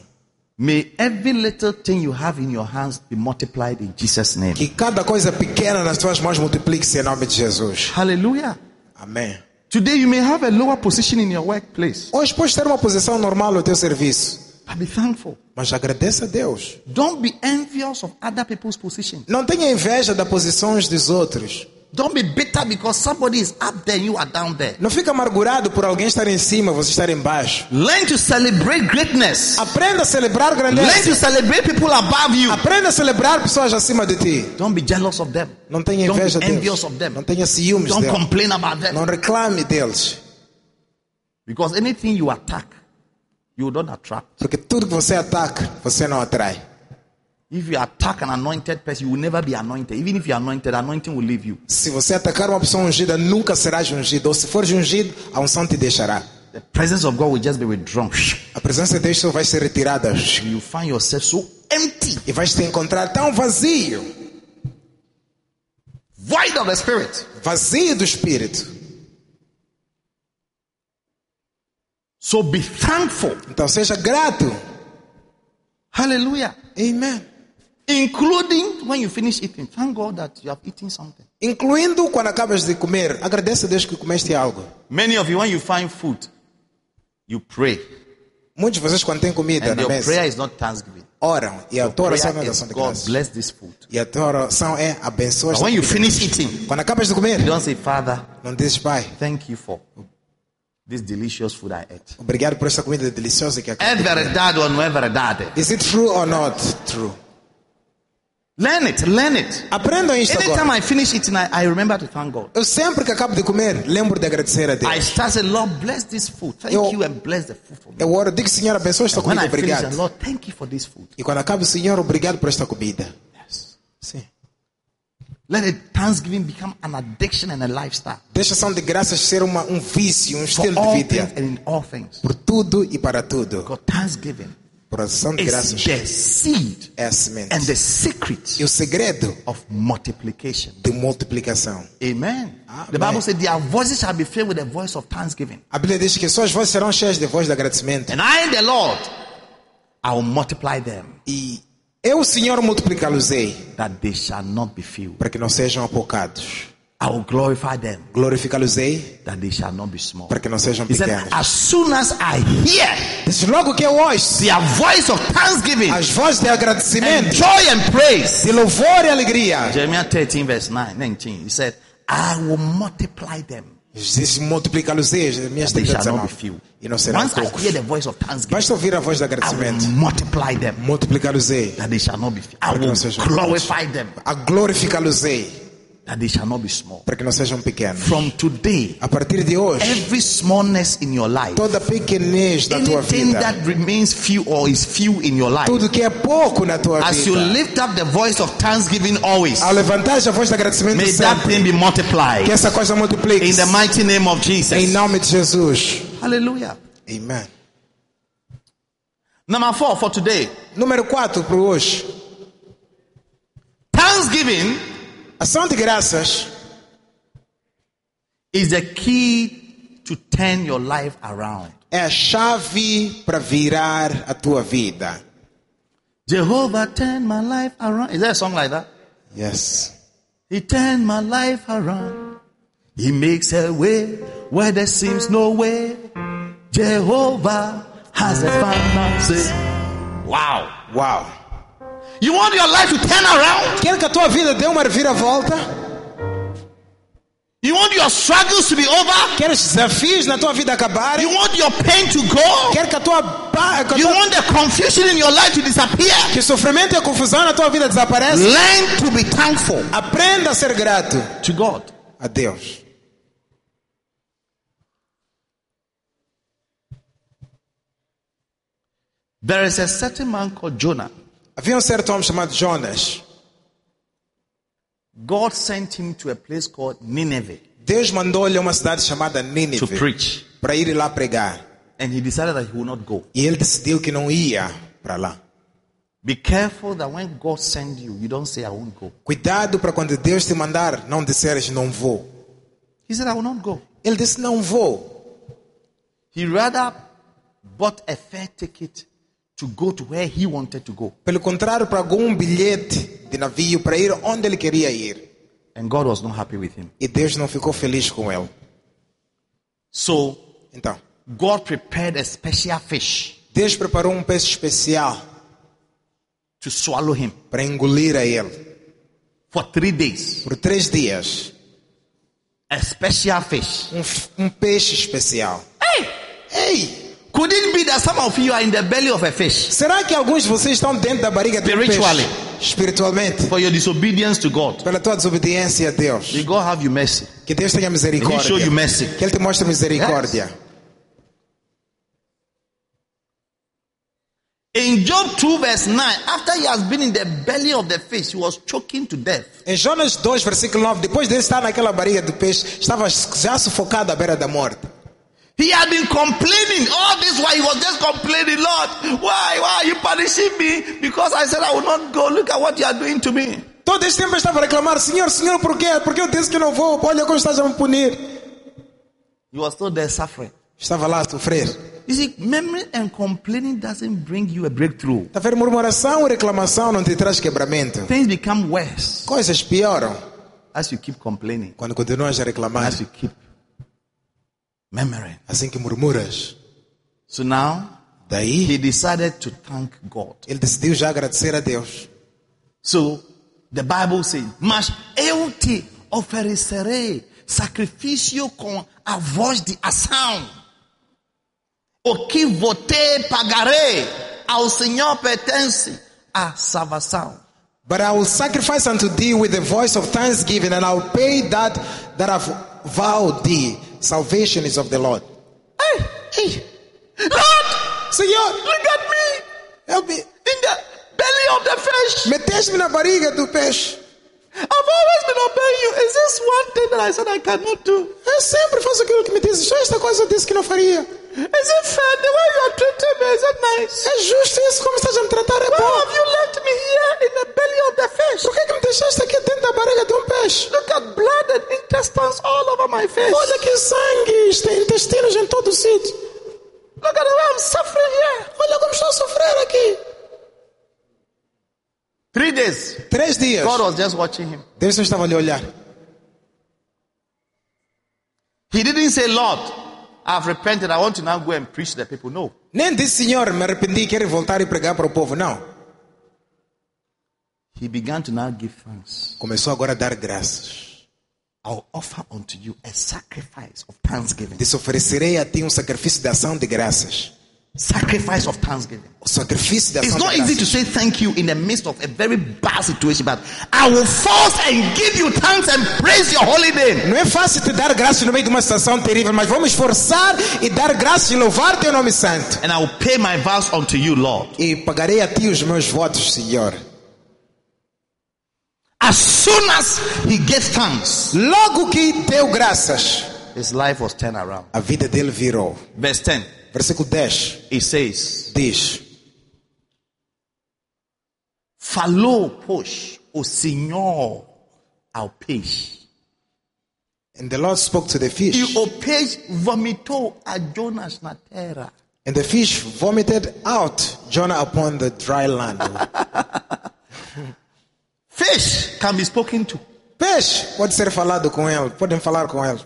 S2: May every little thing you have in your hands be multiplied in Jesus' name.
S3: Que cada coisa pequena nas tuas mãos multiplique-se em nome de Jesus.
S2: Hallelujah.
S3: Amém.
S2: Today you may have a lower position in your workplace,
S3: Hoje podes ter uma posição normal no teu serviço,
S2: be thankful.
S3: mas agradeça a Deus.
S2: Don't be envious of other people's position.
S3: Não tenha inveja das posições dos outros.
S2: Don't be bitter because somebody is up there and you are down there.
S3: Não fica amargurado por alguém estar em cima, você estar embaixo.
S2: Learn to celebrate greatness.
S3: Aprenda a celebrar
S2: Learn
S3: grandeza.
S2: to celebrate people above you.
S3: Aprenda a celebrar pessoas acima de ti.
S2: Don't be jealous of them.
S3: Não tenha
S2: Don't
S3: inveja
S2: be envious
S3: deles.
S2: of them.
S3: Não tenha ciúmes
S2: Don't
S3: deles.
S2: complain about them.
S3: Não reclame deles.
S2: Because anything you attack, you don't attract.
S3: Porque tudo que você ataca, você não atrai.
S2: If you attack an anointed person, you will never be anointed. Even if you are anointed, anointing will leave you.
S3: Se você atacar uma pessoa ungida, nunca serás ungido. Ou se fores ungido, a unção te deixará.
S2: The presence of God will just be withdrawn.
S3: A presença de Deus só vai ser retirada.
S2: You find yourself so empty,
S3: E vais te encontrar tão vazio.
S2: void of the spirit.
S3: Vazio do Espírito.
S2: So be thankful.
S3: Então seja grato.
S2: Hallelujah.
S3: Amém.
S2: Including when you finish eating. Thank God that you have eaten something.
S3: Incluindo quando acabas de comer. Agradeça a Deus que comeste algo.
S2: Many of you, when you find food, you pray.
S3: Muitos de vocês, quando têm comida
S2: And
S3: na
S2: your
S3: mesa,
S2: prayer is not thanksgiving.
S3: oram. E a tua oração é oração de
S2: God
S3: graças.
S2: bless this food.
S3: E a tua oração é abençoa
S2: But
S3: esta
S2: when you
S3: comida.
S2: finish eating,
S3: Quando acabas de comer,
S2: you don't say, Father,
S3: não dizes, Pai,
S2: thank you for this delicious food I ate.
S3: obrigado por esta comida deliciosa que
S2: É
S3: acabei comer.
S2: verdade ou não é verdade?
S3: Is it true or not true?
S2: Learn it, learn it.
S3: Aprendam isto
S2: Anytime
S3: agora.
S2: I finish eating, I, I remember to thank God.
S3: Eu sempre que acabo de comer, lembro de agradecer a
S2: I
S3: Deus.
S2: start saying, Lord, bless this food. Thank
S3: Eu-
S2: you and bless the food for me.
S3: Eu oro, digo, Senhor, abençoa esta comida,
S2: I finish,
S3: obrigado.
S2: Lord, thank you for this food.
S3: E quando acabo, Senhor, obrigado por esta comida.
S2: Let it, Thanksgiving become an addiction and a lifestyle.
S3: Deixa a ação de graças ser uma, um vício, um estilo de
S2: things
S3: vida.
S2: and in all things.
S3: Por tudo e para tudo.
S2: Because Thanksgiving
S3: Por ação de graças
S2: the seed
S3: é a semente.
S2: and the secret
S3: E o segredo
S2: of multiplication.
S3: de multiplicação.
S2: Amen. The. Bible said their voices shall be filled with the voice of thanksgiving.
S3: A Bíblia diz que suas vozes serão cheias de voz de agradecimento.
S2: And I, the Lord, I will multiply them
S3: E eu, Senhor, multiplicá-los-ei
S2: that they shall not be filled.
S3: para que não sejam apocados.
S2: I will glorify them
S3: Glorificá-los-ei
S2: that they shall not be small.
S3: para que não sejam
S2: He said,
S3: pequenos.
S2: as soon as I hear
S3: Diz logo que eu ouço
S2: their voice of thanksgiving,
S3: as vozes de
S2: and
S3: agradecimento,
S2: joy and praise.
S3: de louvor e alegria.
S2: Jeremiah 13, verse 9, 19, he said, I will multiply them
S3: Diz, multiplica-los, minhas
S2: They
S3: 30,
S2: shall not
S3: 19.
S2: be few.
S3: E não serão
S2: Once I
S3: poucos.
S2: hear the voice of thanksgiving,
S3: Basta ouvir a voz de
S2: I will
S3: agradecimento.
S2: multiply them.
S3: Multiplicá-los-ei.
S2: That they shall not be few. I
S3: Para que
S2: will
S3: não sejam
S2: glorify them.
S3: A glorificá-los-ei.
S2: That they shall not be small.
S3: Para que não sejam pequenos.
S2: From today,
S3: A partir de hoje,
S2: every smallness in your life,
S3: toda pequenez da tua
S2: anything
S3: vida,
S2: that remains few or is few in your life,
S3: tudo que é pouco na tua
S2: as you lift up the voice of thanksgiving always,
S3: ao levantar a voz de agradecimento
S2: may that
S3: sempre,
S2: thing be multiplied.
S3: que essa coisa multiplique
S2: In the mighty name of Jesus, em
S3: nome de Jesus.
S2: Hallelujah.
S3: Amém.
S2: Number four for today.
S3: Número 4 para hoje.
S2: Thanksgiving
S3: Ação de graças
S2: is the key to turn your life around.
S3: é a chave para virar a tua vida.
S2: Jehovah turn my life around. Is there a song like that?
S3: Yes.
S2: He turned my life around. He makes a way where there seems no way. Jehovah has a final say. Wow. You want your life to turn around?
S3: Quer que a tua vida dê uma reviravolta?
S2: You want your struggles to be over?
S3: Queres desafios na tua vida acabarem?
S2: You want your pain to go?
S3: Quer que a tua, que, a
S2: You
S3: tua-
S2: want the confusion in your life to disappear?
S3: que o sofrimento e a confusão na tua vida desapareçam?
S2: Learn to be thankful
S3: Aprenda a ser grato
S2: to God.
S3: a Deus.
S2: There is a certain man called Jonah.
S3: Havia um certo homem chamado Jonas.
S2: God sent him to a place called Nineveh
S3: Deus mandou-lhe a uma cidade chamada
S2: to
S3: Nínive
S2: preach.
S3: para ir lá pregar.
S2: And he decided that he would not go.
S3: E ele decidiu que não ia para lá.
S2: Be careful that when God sends you, you don't say, I won't go.
S3: Cuidado para quando Deus te mandar, não disseres não vou.
S2: He said, I will not go.
S3: Ele disse não vou.
S2: He rather bought a fair ticket to go to where he wanted to go.
S3: Pelo contrário, pagou um bilhete de navio para ir onde ele queria ir.
S2: And God was not happy with him.
S3: E Deus não ficou feliz com ele.
S2: So
S3: Então,
S2: God prepared a special fish
S3: Deus preparou um peixe especial
S2: to swallow him
S3: para engolir a ele
S2: for three days.
S3: por três dias.
S2: A special fish.
S3: Um, um peixe especial.
S2: Hey!
S3: Ei!
S2: Could it be that some of you are in the belly of a fish
S3: Será que alguns de vocês estão dentro da barriga de um peixe? Espiritualmente.
S2: for your disobedience to God?
S3: Pela tua desobediência a Deus.
S2: May God have you mercy.
S3: Que Deus tenha
S2: May He show
S3: misericórdia.
S2: you mercy.
S3: Que Ele te mostre misericórdia.
S2: In Job 2, verse 9, after he has been in the belly of the fish, he was choking to death.
S3: Em Jonas 2, versículo 9, depois de estar naquela barriga do peixe, estava já sufocado à beira da morte.
S2: He had been complaining all this while he was just complaining, Lord, why, why are you punishing me? Because I said I will not go. Look at what you are doing to me.
S3: Todo esse tempo estava a reclamar, Senhor, Senhor, por quê? Porque eu disse que não vou. Olha como estás a me punir.
S2: He was still there suffering.
S3: Estava lá a sofrer.
S2: You see, memory and complaining doesn't bring you a breakthrough.
S3: Murmuração e reclamação não te traz quebramento.
S2: Things become worse
S3: Coisas pioram
S2: as you keep complaining,
S3: quando continuas a reclamar.
S2: as you keep murmuring.
S3: Assim que murmuras.
S2: So now
S3: Daí,
S2: he decided to thank God.
S3: ele decidiu já agradecer a Deus.
S2: So the Bible says, Mas eu te oferecerei sacrifício com a voz de ação. O que votei pagarei. Ao Senhor pertence a salvação.
S3: But I will sacrifice unto thee with the voice of thanksgiving, and I'll pay that that I've vowed thee. Salvation is of the Lord.
S2: Hey,
S3: Ei,
S2: Lord,
S3: Senhor,
S2: look at me
S3: help me.
S2: in the belly of the fish.
S3: Meteste-me na barriga do peixe.
S2: I've always been obeying you. Is this one thing that I said I cannot do?
S3: Eu sempre faço aquilo que me dizes. Só esta coisa eu disse que não faria.
S2: Is it fair the way you are treating me? Is it nice?
S3: É justo isso como estás a me tratar? É
S2: Why
S3: bom.
S2: have you left me here in the belly of the fish?
S3: Por que, que me deixaste aqui dentro da barriga de um peixe?
S2: Look at blood and intestines all over my face.
S3: Olha que sangue, tem intestinos em todo o sítio.
S2: Look at the way I'm suffering here.
S3: Olha como estou a sofrer aqui.
S2: Three days.
S3: Três dias.
S2: God was just watching him.
S3: Deus estava ali a olhar.
S2: He didn't say, Lord, I've repented. I want to now go and preach to the people. No.
S3: Nem disse, Senhor, me arrependi, quero voltar e pregar para o povo. Não.
S2: He began to now give thanks.
S3: Começou agora a dar graças.
S2: I'll offer unto you a sacrifice of thanksgiving.
S3: Disse: oferecerei a ti um sacrifício de ação de graças.
S2: Sacrifice of thanksgiving.
S3: Sacrifice
S2: It's not easy to say thank you in the midst of a very bad situation, but I will force and give you thanks and praise your holy name.
S3: Não é fácil te dar graças no meio de uma situação terrível, mas vamos esforçar e dar graças e louvar teu nome santo.
S2: And I will pay my vows unto you, Lord.
S3: E pagarei a ti os meus votos, Senhor.
S2: As soon as he gave thanks,
S3: Logo que deu graças,
S2: his life was turned around.
S3: a vida dele virou.
S2: Verse 10,
S3: Versículo 10
S2: it says,
S3: diz:
S2: Falou, pois, o Senhor ao peixe.
S3: And the Lord spoke to the fish,
S2: E o peixe vomitou a Jonas na terra.
S3: and the fish vomited out Jonah upon the dry land.
S2: Fish can be spoken to.
S3: Peixe pode ser falado com ele, podem falar com ele.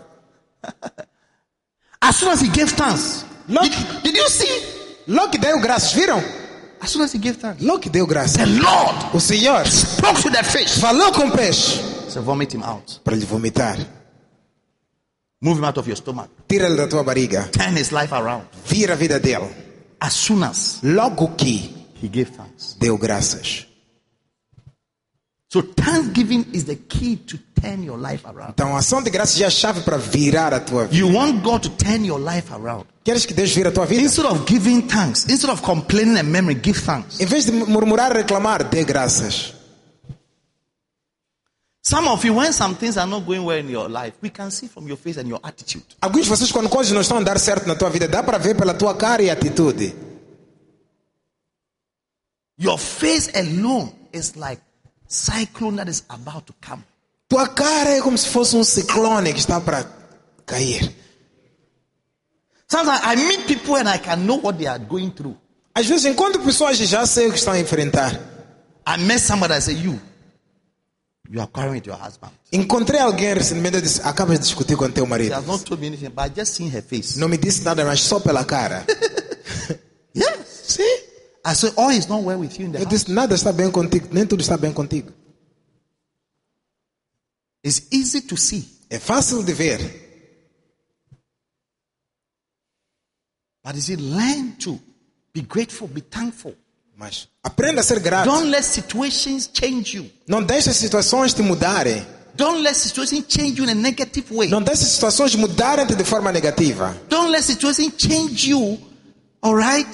S2: As soon as he gave thanks,
S3: Look.
S2: did, did you see?
S3: Logo que deu graças, viram?
S2: As soon as he gave thanks,
S3: Logo que deu graças.
S2: the Lord
S3: O Senhor
S2: spoke to the fish.
S3: falou com o peixe
S2: So vomit him out.
S3: para lhe vomitar.
S2: Move him out of your stomach.
S3: Tira ele da tua barriga.
S2: Turn his life around.
S3: Vira a vida dele.
S2: As soon as
S3: Logo que
S2: he gave thanks.
S3: deu graças.
S2: So thanksgiving is the key to turn your life around.
S3: Então ação de graças é a chave para virar a tua vida.
S2: You want God to turn your life around.
S3: Queres que Deus vire a tua vida?
S2: Instead of giving thanks, instead of complaining and memory, give thanks.
S3: Em vez de murmurar e reclamar, dê graças.
S2: Some of you, when some things are not going well in your life, we can see from your face and your attitude.
S3: Alguns de vocês, quando coisas não estão a dar certo na tua vida, dá para ver pela tua cara e atitude.
S2: Your face alone is like cyclone that is about to come.
S3: Tua cara é como se fosse um ciclone que está para cair.
S2: Sometimes I meet people and I can know what they are going through.
S3: Às vezes encontro pessoas e já sei o que estão a enfrentar.
S2: I met somebody I say, you, you are quarreling with your husband.
S3: Encontrei alguém recentemente e disse: Acabas de discutir com teu marido.
S2: has not told me anything, but I just seen her face.
S3: Não me disse nada, mas só pela cara.
S2: Yes.
S3: Sim.
S2: I said, all is not well with you in the
S3: Eu disse: Nada está bem contigo, nem tudo está bem contigo.
S2: It's easy to see,
S3: É fácil de ver,
S2: but you see, learn to be grateful, be thankful.
S3: mas aprenda a ser grato.
S2: Don't let situations change you.
S3: Não deixe as situações te mudarem.
S2: Don't let situations change you in a negative way.
S3: Não deixe as situações mudarem-te de forma negativa.
S2: Don't let situations change you, all right,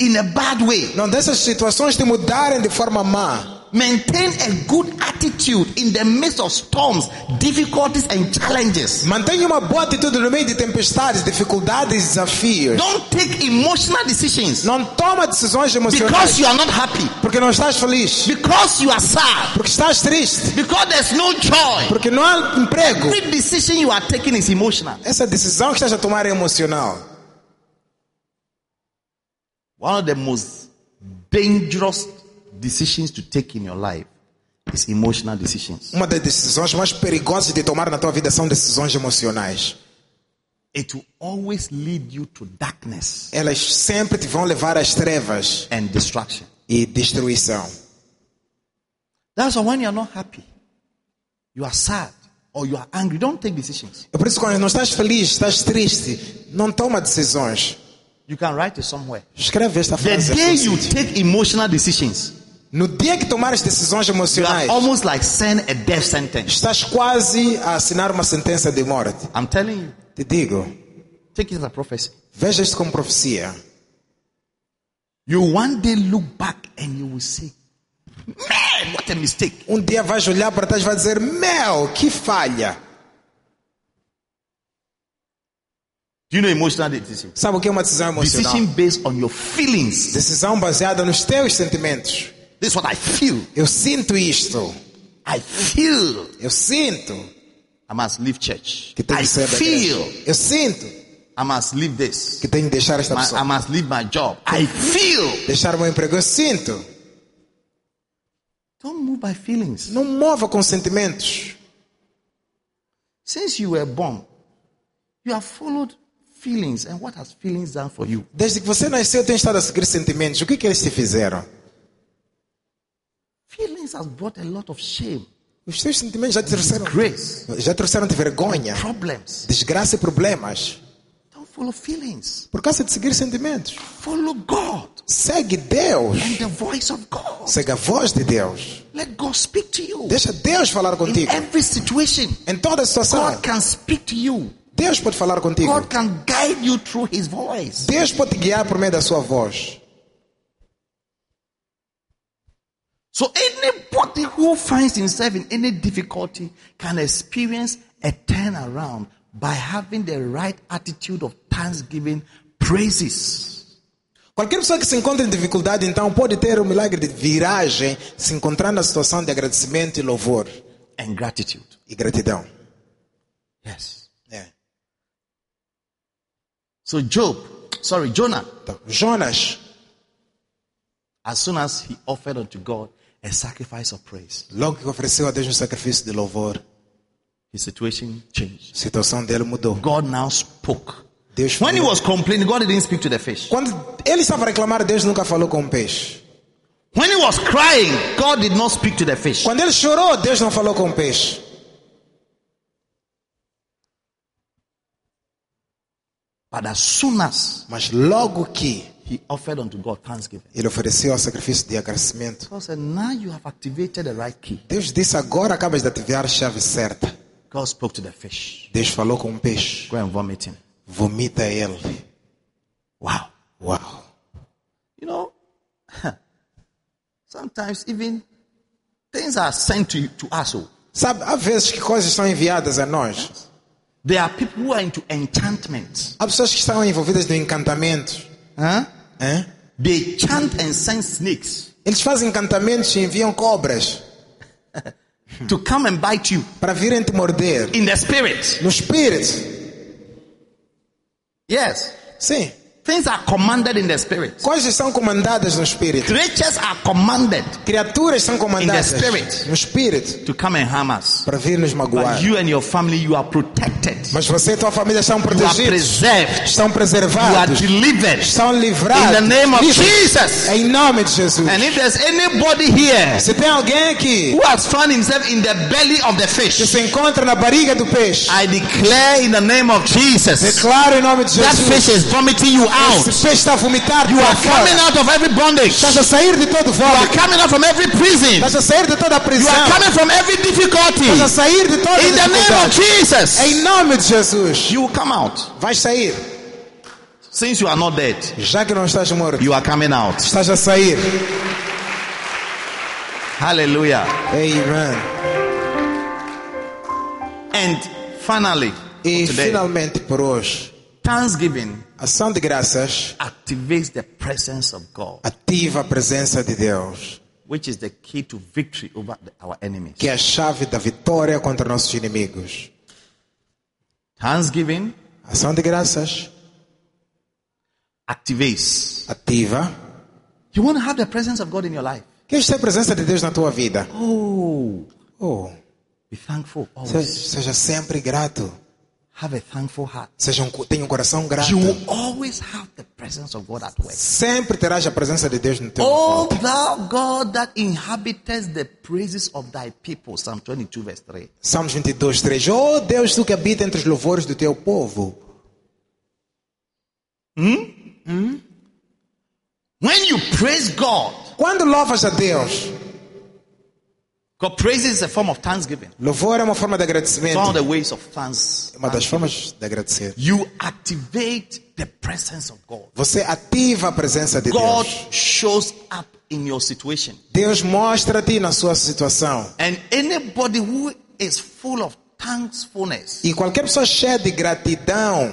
S2: in a bad way.
S3: Não deixe as situações te mudarem de forma má.
S2: Maintain a good attitude in the midst of storms, difficulties, and challenges.
S3: Mantenha uma boa atitude no meio de tempestades, dificuldades desafios.
S2: Don't take emotional decisions
S3: Não toma decisões emocionais
S2: because you are not happy,
S3: porque não estás feliz,
S2: because you are sad,
S3: porque estás triste,
S2: because there's no joy.
S3: porque não há emprego.
S2: Every decision you are taking is emotional.
S3: Essa decisão que estás a tomar é emocional.
S2: One of the most dangerous decisions to take in your life is emotional decisions.
S3: Uma das decisões mais perigosas de tomar na tua vida são decisões emocionais.
S2: It will always lead you to darkness
S3: Elas sempre te vão levar às trevas
S2: and destruction.
S3: e destruição.
S2: That's why when you're not happy, you are sad, or you are angry, don't take decisions.
S3: É por isso quando não estás feliz, estás triste, não toma decisões.
S2: You can write it somewhere.
S3: Escreve esta
S2: The
S3: frase.
S2: day
S3: assim.
S2: you take emotional decisions,
S3: No dia que tomares decisões
S2: you are
S3: emocionais,
S2: almost like saying a death sentence.
S3: estás quase a assinar uma sentença de morte.
S2: I'm telling you,
S3: Te digo,
S2: take it as a prophecy.
S3: veja isto como profecia.
S2: You one day look back and you will say, Man, what a mistake.
S3: Um dia vais olhar para trás e vai dizer: Meu, que falha.
S2: Do you know emotional decision?
S3: Sabe o que é uma decisão emocional?
S2: Decision based on your feelings.
S3: Decisão baseada nos teus sentimentos.
S2: This is what I feel.
S3: Eu sinto isto.
S2: I feel
S3: Eu sinto
S2: I must leave church.
S3: que tenho
S2: I feel.
S3: Eu sinto
S2: I must leave this.
S3: que tenho que deixar esta
S2: My- I
S3: pessoa.
S2: must leave my job. I feel.
S3: Deixar o meu emprego. Eu sinto.
S2: Don't move by feelings.
S3: Não mova com sentimentos.
S2: Since you were born, you have followed feelings. And what has feelings done for you?
S3: Desde que você nasceu, tem estado a seguir sentimentos. O que, que eles te fizeram?
S2: Feelings has brought a lot of shame.
S3: Os teus sentimentos já te trouxeram,
S2: grace,
S3: já trouxeram-te vergonha,
S2: problems.
S3: desgraça e problemas.
S2: Don't follow feelings.
S3: Por causa de seguir sentimentos.
S2: Follow God
S3: Segue Deus.
S2: and the voice of God.
S3: Segue a voz de Deus.
S2: Let God speak to you.
S3: Deixa Deus falar
S2: In
S3: contigo.
S2: every situation,
S3: Em toda situação,
S2: God can speak to you.
S3: Deus pode falar contigo.
S2: God can guide you through His voice.
S3: Deus pode te guiar por meio da sua voz.
S2: So anybody who finds himself in any difficulty can experience a turnaround by having the right attitude of thanksgiving, praises.
S3: Qualquer pessoa que se encontra em dificuldade, então, pode ter um milagre de viragem, se encontrar na situação de agradecimento e louvor
S2: and gratitude.
S3: e gratidão.
S2: Yes. So Job, sorry, Jonah,
S3: Então, Jonas,
S2: as soon as he offered unto God a sacrifice of praise,
S3: logo que ofereceu a Deus um sacrifício de louvor,
S2: his situation changed.
S3: a situação dele mudou.
S2: God now spoke.
S3: Deus
S2: When he
S3: falou.
S2: was complaining, God didn't speak to the fish.
S3: Quando ele estava a reclamar, Deus nunca falou com o peixe.
S2: When he was crying, God did not speak to the fish.
S3: Quando ele chorou, Deus não falou com o peixe.
S2: But as soon as
S3: Mas logo que
S2: he offered unto God thanksgiving,
S3: ele ofereceu o sacrifício de agradecimento,
S2: God said, Now you have activated the right key.
S3: Deus disse: Agora acabas de ativar a chave certa.
S2: God spoke to the fish.
S3: Deus falou com o peixe:
S2: Go and vomit him.
S3: Vomita ele.
S2: Wow.
S3: Uau!
S2: You know, sometimes even things are sent to, to us. oh.
S3: Sabe, há vezes que coisas são enviadas a nós.
S2: There are people who are into enchantment.
S3: Há pessoas que estão envolvidas no encantamento.
S2: Huh?
S3: Hein?
S2: They chant and send snakes
S3: Eles fazem encantamentos e enviam cobras
S2: to come and bite you
S3: para virem te morder.
S2: in the spirit.
S3: No espírito.
S2: Yes.
S3: Sim.
S2: Things are commanded in the spirit.
S3: Coisas são comandadas no espírito.
S2: Creatures are commanded
S3: Criaturas são comandadas
S2: In the spirit.
S3: no espírito
S2: to come and harm us.
S3: para vir nos magoar.
S2: But you and your family, you are protected.
S3: Mas você e tua família estão
S2: You are
S3: protegidos.
S2: preserved.
S3: Estão
S2: You are delivered.
S3: Estão livrados.
S2: In the name of. Jesus.
S3: Em nome de Jesus.
S2: And if there's anybody here
S3: Se tem alguém aqui
S2: who has found himself in the belly of the
S3: que
S2: fish,
S3: se encontra na barriga do peixe,
S2: I declare in the name of Jesus,
S3: declaro em nome de Jesus.
S2: that fish is vomiting you out.
S3: Está a vomitar
S2: You are coming out of every bondage.
S3: Estás a sair de todo
S2: You are
S3: vômito.
S2: coming out from every prison.
S3: Estás a sair de toda a
S2: You
S3: prisão.
S2: are coming from every difficulty.
S3: Estás a sair de toda
S2: In the name of. Jesus,
S3: Em nome de Jesus.
S2: you will come out.
S3: Vais sair.
S2: Since you are not dead,
S3: Já que não estás morto.
S2: you are coming out.
S3: Estás a sair.
S2: Hallelujah.
S3: Amen.
S2: And finally,
S3: E
S2: today,
S3: finalmente por hoje,
S2: thanksgiving
S3: ação de graças
S2: activates the presence of God,
S3: ativa a presença de Deus,
S2: which is the key to victory over our enemies.
S3: que é a chave da vitória contra nossos inimigos.
S2: Thanksgiving
S3: Ação de graças
S2: activates.
S3: ativa.
S2: You want to have the presence of God in your life.
S3: Queres ter a presença de Deus na tua vida?
S2: Oh,
S3: Oh,
S2: be thankful always.
S3: seja sempre grato.
S2: Have a thankful heart.
S3: Seja um, tenha um coração grato.
S2: You will always have the presence of God at work.
S3: Sempre terás a presença de Deus no teu
S2: Oh, thou God that inhabitest the praises of thy people. Psalm 22, verse 3.
S3: Salmos 22, 3. Oh Deus, tu que habita entre os louvores do teu povo.
S2: When you praise God,
S3: Quando louvas a Deus,
S2: God praises is a form of thanksgiving.
S3: louvor é uma forma de
S2: It's one of
S3: agradecimento.
S2: the ways of thanks.
S3: É uma das formas de agradecer.
S2: You activate the presence of God.
S3: Você ativa a presença de
S2: God
S3: Deus.
S2: shows up in your situation.
S3: Deus mostra-te na sua situação.
S2: And anybody who is full of thankfulness
S3: E qualquer pessoa cheia de gratidão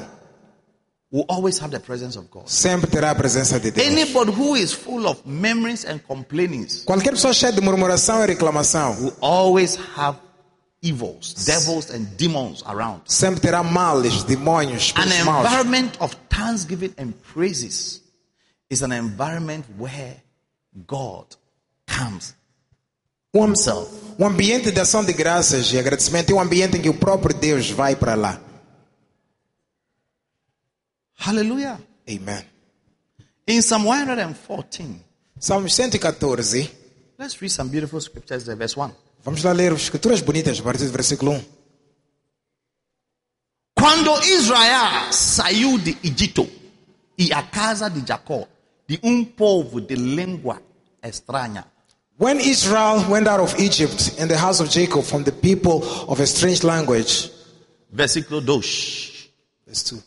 S2: will always have the presence of God.
S3: sempre terá a presença de Deus.
S2: Anybody who is full of memories and complainings
S3: Qualquer pessoa cheia de murmuração e reclamação
S2: will always have evils, devils, and demons around.
S3: sempre terá males, demônios,
S2: An
S3: espíritos maus.
S2: environment of thanksgiving and praises is an environment where God comes
S3: Um,
S2: himself.
S3: um ambiente de ação de graças e agradecimento é um ambiente em que o próprio Deus vai para lá.
S2: Hallelujah.
S3: Amen.
S2: In Psalm 114,
S3: Psalm 114,
S2: let's read some beautiful scriptures there. Verse 1.
S3: Vamos lá ler as escrituras bonitas a partir do versículo 1.
S2: Quando Israel saiu de Egito e a casa de Jacó, de um povo de língua estranha,
S3: When Israel went out of Egypt and the house of Jacob from the people of a strange language.
S2: versículo 2.
S3: Verse 2.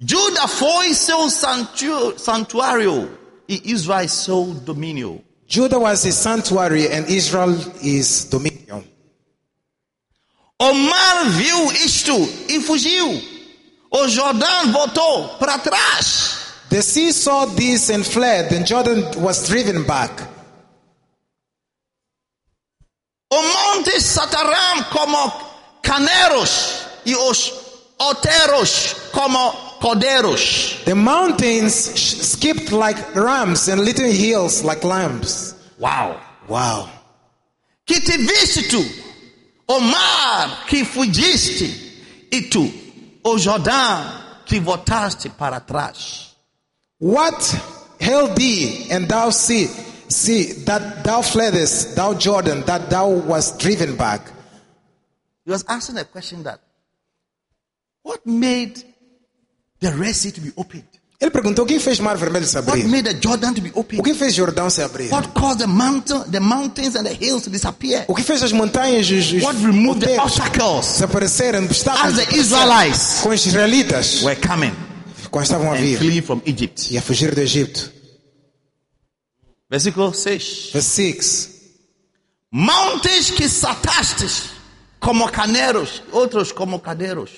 S2: Juda foi seu santu- santuário e Israel seu domínio.
S3: Judah was his sanctuary and Israel is dominion.
S2: O mar viu isto e fugiu. O Jordão voltou para trás.
S3: The sea saw this and fled, and Jordan was driven back.
S2: O monte Sataram como carneiros e os outeiros como cordeiros.
S3: The mountains skipped like rams and little hills like lambs.
S2: Wow.
S3: Wow.
S2: Que te viste tu, o mar que fugiste, e tu, o Jordão que voltaste para trás.
S3: What held thee, and thou see, see that thou fleddest, thou Jordan, that thou was driven back?
S2: He was asking a question that, what made the Red Sea to be opened?
S3: Ele perguntou: o que fez Mar Vermelho se
S2: What
S3: abrir?
S2: made the Jordan to be
S3: O
S2: opened?
S3: que fez Jordão se abrir?
S2: What caused the mountain, the mountains and the hills to disappear?
S3: O que fez as montanhas e os, os
S2: What removed the obstacles
S3: desaparecerem? Obstáculos
S2: as the. Israelites
S3: com os israelitas
S2: were coming
S3: quando estavam a
S2: and
S3: vir
S2: from Egypt?
S3: e a fugir do Egito.
S2: Versículo 6.
S3: Verse 6.
S2: Montes que saltastes como carneiros, outros como cadeiros.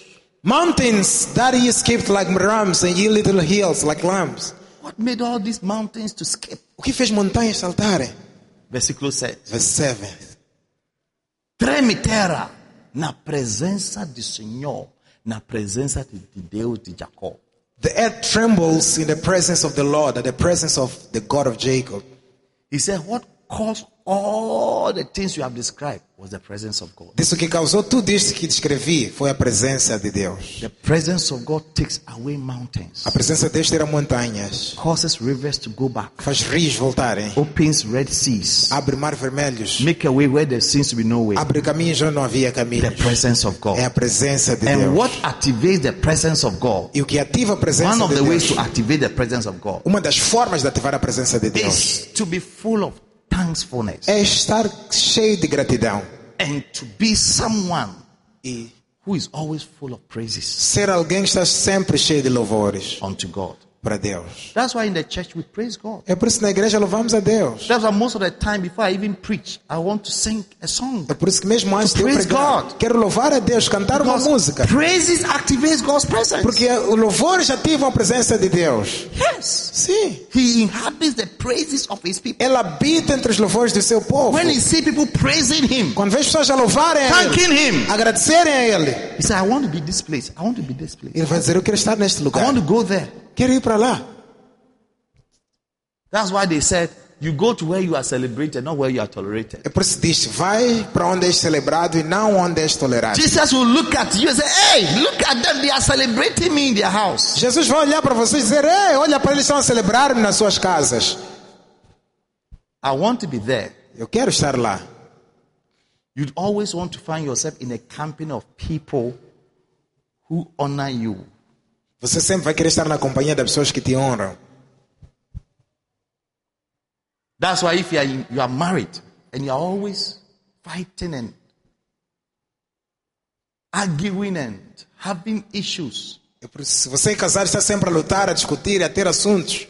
S3: Mountains that he skipped like rams and ye little hills like lambs.
S2: What made all these mountains to skip?
S3: O que fez montanhas saltarem?
S2: Versículo 7.
S3: Verse 7.
S2: Treme terra na presença do Senhor, na presença de de Deus de Jacó.
S3: The earth trembles in the presence of the Lord, at the presence of the God of Jacob.
S2: He said, What caused all the things you have described was the presence of God.
S3: Disso que causou tudo isto que descrevi foi a presença de Deus.
S2: The presence of God takes away mountains,
S3: A presença de Deus tira montanhas,
S2: causes rivers to go back,
S3: faz rios voltarem,
S2: opens red seas,
S3: abre mar vermelhos,
S2: make a way where there seems to be no way.
S3: abre caminhos onde não havia
S2: The
S3: caminhos.
S2: presence of God.
S3: É a presença de
S2: And
S3: Deus.
S2: what activates the presence of God?
S3: E o que ativa a presença
S2: One of
S3: de
S2: the ways
S3: Deus,
S2: to activate the presence of God
S3: uma das formas de ativar a presença de Deus,
S2: is to be full of thankfulness.
S3: É estar cheio de gratidão.
S2: And to be someone who is always full of praises
S3: ser alguém que está sempre cheio de louvores.
S2: unto God.
S3: Para Deus.
S2: That's why in the church we praise God.
S3: É por isso que na igreja louvamos a Deus.
S2: That's why most of the time before I even preach, I want to sing a song.
S3: É por isso que mesmo antes de eu pregar,
S2: God.
S3: quero louvar a Deus, cantar uma
S2: Because
S3: música.
S2: praises activates God's presence.
S3: Porque o louvores ativam a presença de Deus.
S2: yes,
S3: Sim.
S2: He inhabits the praises of His people.
S3: Ela habita entre os louvores do seu povo.
S2: When He see people praising Him,
S3: Quando vê as pessoas a louvarem a
S2: thanking
S3: Ele,
S2: Him,
S3: agradecerem a Ele,
S2: He said, "I want to be this place. I want to be this place.
S3: Ele vai dizer, eu quero estar neste
S2: I
S3: lugar.
S2: want to go there."
S3: Quero ir para lá.
S2: That's why they said, "You go to where you are celebrated, not where you are tolerated."
S3: É por isso diz, vai para onde és celebrado e não onde és tolerado.
S2: Jesus will look at you and say, "Hey, look at them. They are celebrating me in their house."
S3: Jesus vai olhar para vocês e dizer, ei, olha para eles estão a celebrar-me nas suas casas.
S2: I want to be there.
S3: Eu quero estar lá.
S2: You'd always want to find yourself in a company of people who honor you.
S3: Você sempre vai querer estar na companhia das pessoas que te honram.
S2: That's why if you are, you are married and you are always fighting and arguing and having issues,
S3: É por isso, se você é casado, está sempre a lutar, a discutir, a ter assuntos.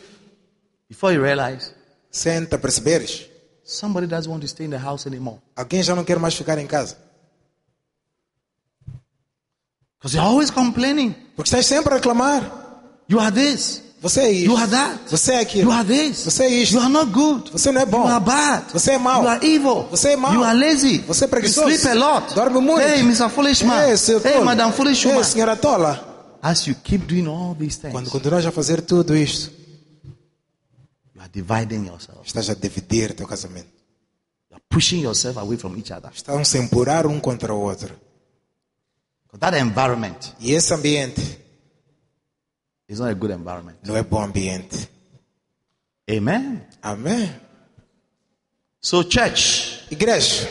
S2: before you realize
S3: Senta, perceberes?
S2: somebody doesn't want to stay in the house anymore.
S3: Alguém já não quer mais ficar em casa.
S2: Because you're always complaining.
S3: Porque estás sempre a reclamar.
S2: You are this.
S3: Você é
S2: You
S3: isso.
S2: are that.
S3: Você é
S2: You
S3: aquilo.
S2: are this.
S3: Você é isto.
S2: You are not good.
S3: Você não é bom.
S2: You are bad.
S3: Você é mau.
S2: You are evil.
S3: Você é mau.
S2: You are lazy.
S3: Você é preguiçoso.
S2: You sleep a lot.
S3: Dorme muito.
S2: Hey, Mr. Foolish Man.
S3: Ei, seu
S2: hey,
S3: tolo.
S2: Madam Foolish
S3: Ei,
S2: Woman.
S3: senhora tola.
S2: As you keep doing all these things,
S3: Quando continuas a fazer tudo isto,
S2: you are dividing yourself.
S3: estás a dividir teu casamento.
S2: You are pushing yourself away from each other.
S3: Estão a se empurrar um contra o outro.
S2: That environment
S3: E esse ambiente
S2: is not a good environment.
S3: não é bom ambiente.
S2: Amen.
S3: Amen.
S2: So, church,
S3: Igreja,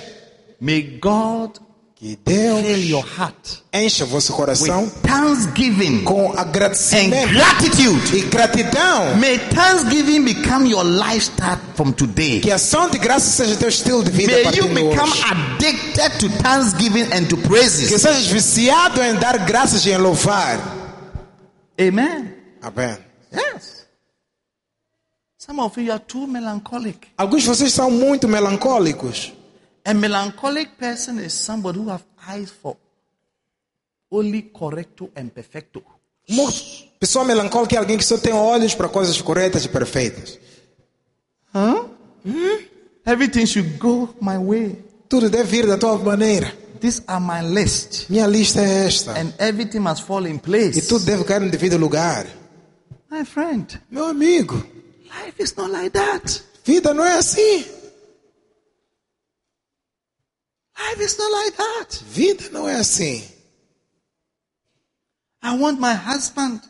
S2: May God
S3: Que Deus
S2: fill your heart
S3: encha vosso coração
S2: with thanksgiving
S3: com
S2: and
S3: agradecimento
S2: gratitude.
S3: e gratidão.
S2: May thanksgiving become your lifestyle from today.
S3: Que a ação de graça seja teu estilo de vida a
S2: May
S3: partir
S2: you become
S3: hoje.
S2: addicted to thanksgiving and to
S3: Que
S2: praises.
S3: sejas viciado em dar graças e em louvar.
S2: Amen.
S3: Amém.
S2: Yes. Some of you are too melancholic.
S3: Alguns de vocês são muito melancólicos.
S2: A melancholic person is somebody who have eyes for only correcto and perfecto.
S3: Pessoa melancólica é alguém que só tem olhos para coisas corretas e perfeitas.
S2: Everything should go my way.
S3: Tudo deve ir da tua maneira.
S2: These are my list.
S3: Minha lista é esta.
S2: And everything must fall in
S3: E
S2: place.
S3: tudo deve cair no devido lugar.
S2: My friend,
S3: Meu amigo,
S2: life is not like that.
S3: vida não é assim.
S2: Life is not like that.
S3: Vida não é assim.
S2: I want my husband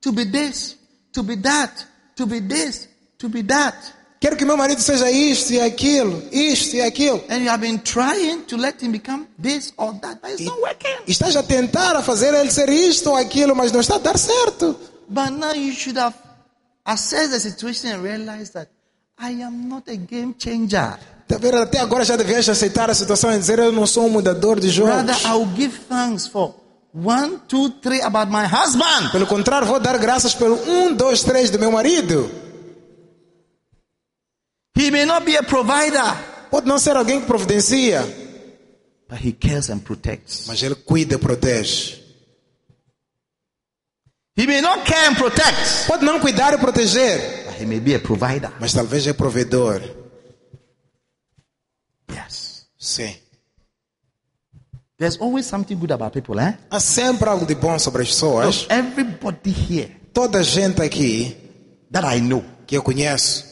S2: to be this, to be that, to be this, to be that.
S3: Quero que meu marido seja isto e aquilo, isto e aquilo.
S2: And you have been trying to let him become this or that, but it's not working.
S3: E estás a tentar a fazer ele ser isto ou aquilo, mas não está a dar certo.
S2: But now you should have assessed the situation and realized that I am not a game changer.
S3: Tá vendo? Até agora já devias aceitar a situação e dizer eu não sou um mudador de
S2: Rather,
S3: jogos.
S2: I will give thanks for one, two, three about my husband.
S3: Pelo contrário, vou dar graças pelo um, dois, três do meu marido.
S2: He may not be a provider,
S3: Pode não ser alguém que providencia,
S2: but he cares and protects.
S3: mas ele cuida e protege.
S2: He may not care and protect,
S3: Pode não cuidar e proteger,
S2: but he may be a provider.
S3: mas talvez é provedor. Sim.
S2: There's always something good about people, eh?
S3: Há sempre algo de bom sobre as pessoas.
S2: Everybody here
S3: Toda a gente aqui
S2: that I know,
S3: que eu conheço,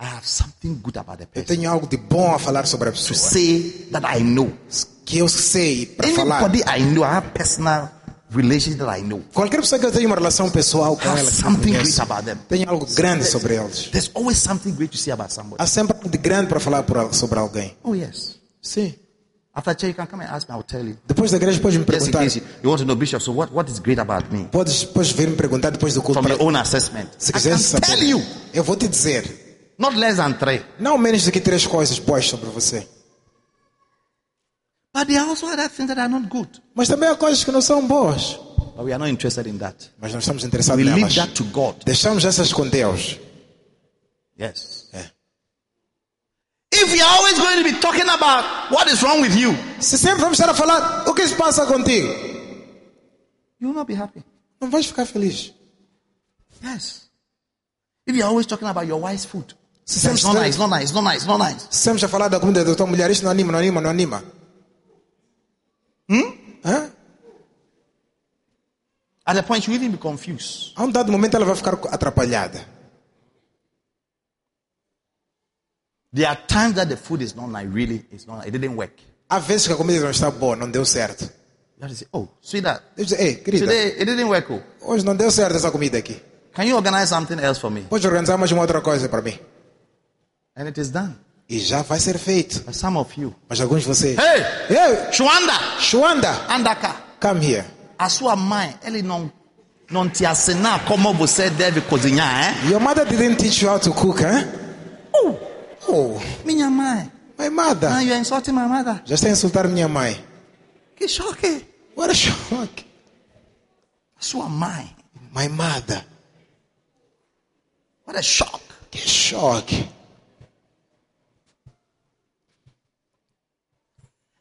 S2: I have something good about the
S3: eu
S2: person.
S3: tenho algo de bom a falar sobre a
S2: To
S3: pessoa.
S2: say that I know.
S3: Que eu sei para falar.
S2: Anybody I know, I have personal relations that I know.
S3: Qualquer pessoa que eu tenha uma relação pessoal com ela, eu
S2: something great about them.
S3: tenho algo grande sobre eles.
S2: There's always something great to say about somebody.
S3: Há sempre algo de grande para falar sobre alguém.
S2: Oh, yes.
S3: Sim.
S2: After church, you can come and ask me, I'll tell you.
S3: Depois da igreja, podes me perguntar.
S2: case you, want to know, Bishop, so what, what is great about me?
S3: Podes depois vir me perguntar depois do culto.
S2: From your own assessment.
S3: se
S2: I
S3: quiser saber.
S2: tell you.
S3: Eu vou te dizer.
S2: Not less than three.
S3: Não menos do que três coisas boas sobre você.
S2: But there are also other things that are not good.
S3: Mas também há coisas que não são boas.
S2: But we are not interested in that.
S3: Mas nós estamos interessados
S2: We leave that to God.
S3: Deixamos essas com Deus.
S2: Yes. If are always going to be talking about what is wrong with you,
S3: Se sempre vamos estar a falar o que se passa contigo,
S2: you will not be happy.
S3: não vais ficar feliz.
S2: Yes. If you are always talking about your wife's food,
S3: Se
S2: it's
S3: sempre,
S2: not nice, not nice, not nice, not nice.
S3: se sempre a falar da comida da tua mulher, isso não anima, não anima, não anima. Hã?
S2: At the point you even be confused.
S3: A um dado momento ela vai ficar atrapalhada.
S2: There are times that the food is not nice, really, it's not, it didn't work.
S3: Há vezes que a comida não está boa, não deu certo.
S2: You have to say, oh, sweetheart,
S3: Eu digo, ei, querida,
S2: today it didn't work. Oh.
S3: hoje não deu certo essa comida aqui.
S2: Can you organize something else for me?
S3: Pode organizar mais uma outra coisa para mim.
S2: And it is done.
S3: E já vai ser feito.
S2: But some of you,
S3: Mas alguns de vocês.
S2: hey,
S3: Ei,
S2: Shwanda,
S3: Shwanda,
S2: Andaka,
S3: come here.
S2: a sua mãe, ele não, não te ensinar como você deve cozinhar, eh?
S3: Your mother didn't teach you how to cook, huh?
S2: Oh,
S3: Oh,
S2: minha mãe.
S3: my
S2: Now
S3: mother.
S2: you are insulting my mother.
S3: Já está a insultar minha mãe.
S2: Que choque.
S3: What a shock.
S2: A sua mãe.
S3: My mother.
S2: What a shock.
S3: Que choque.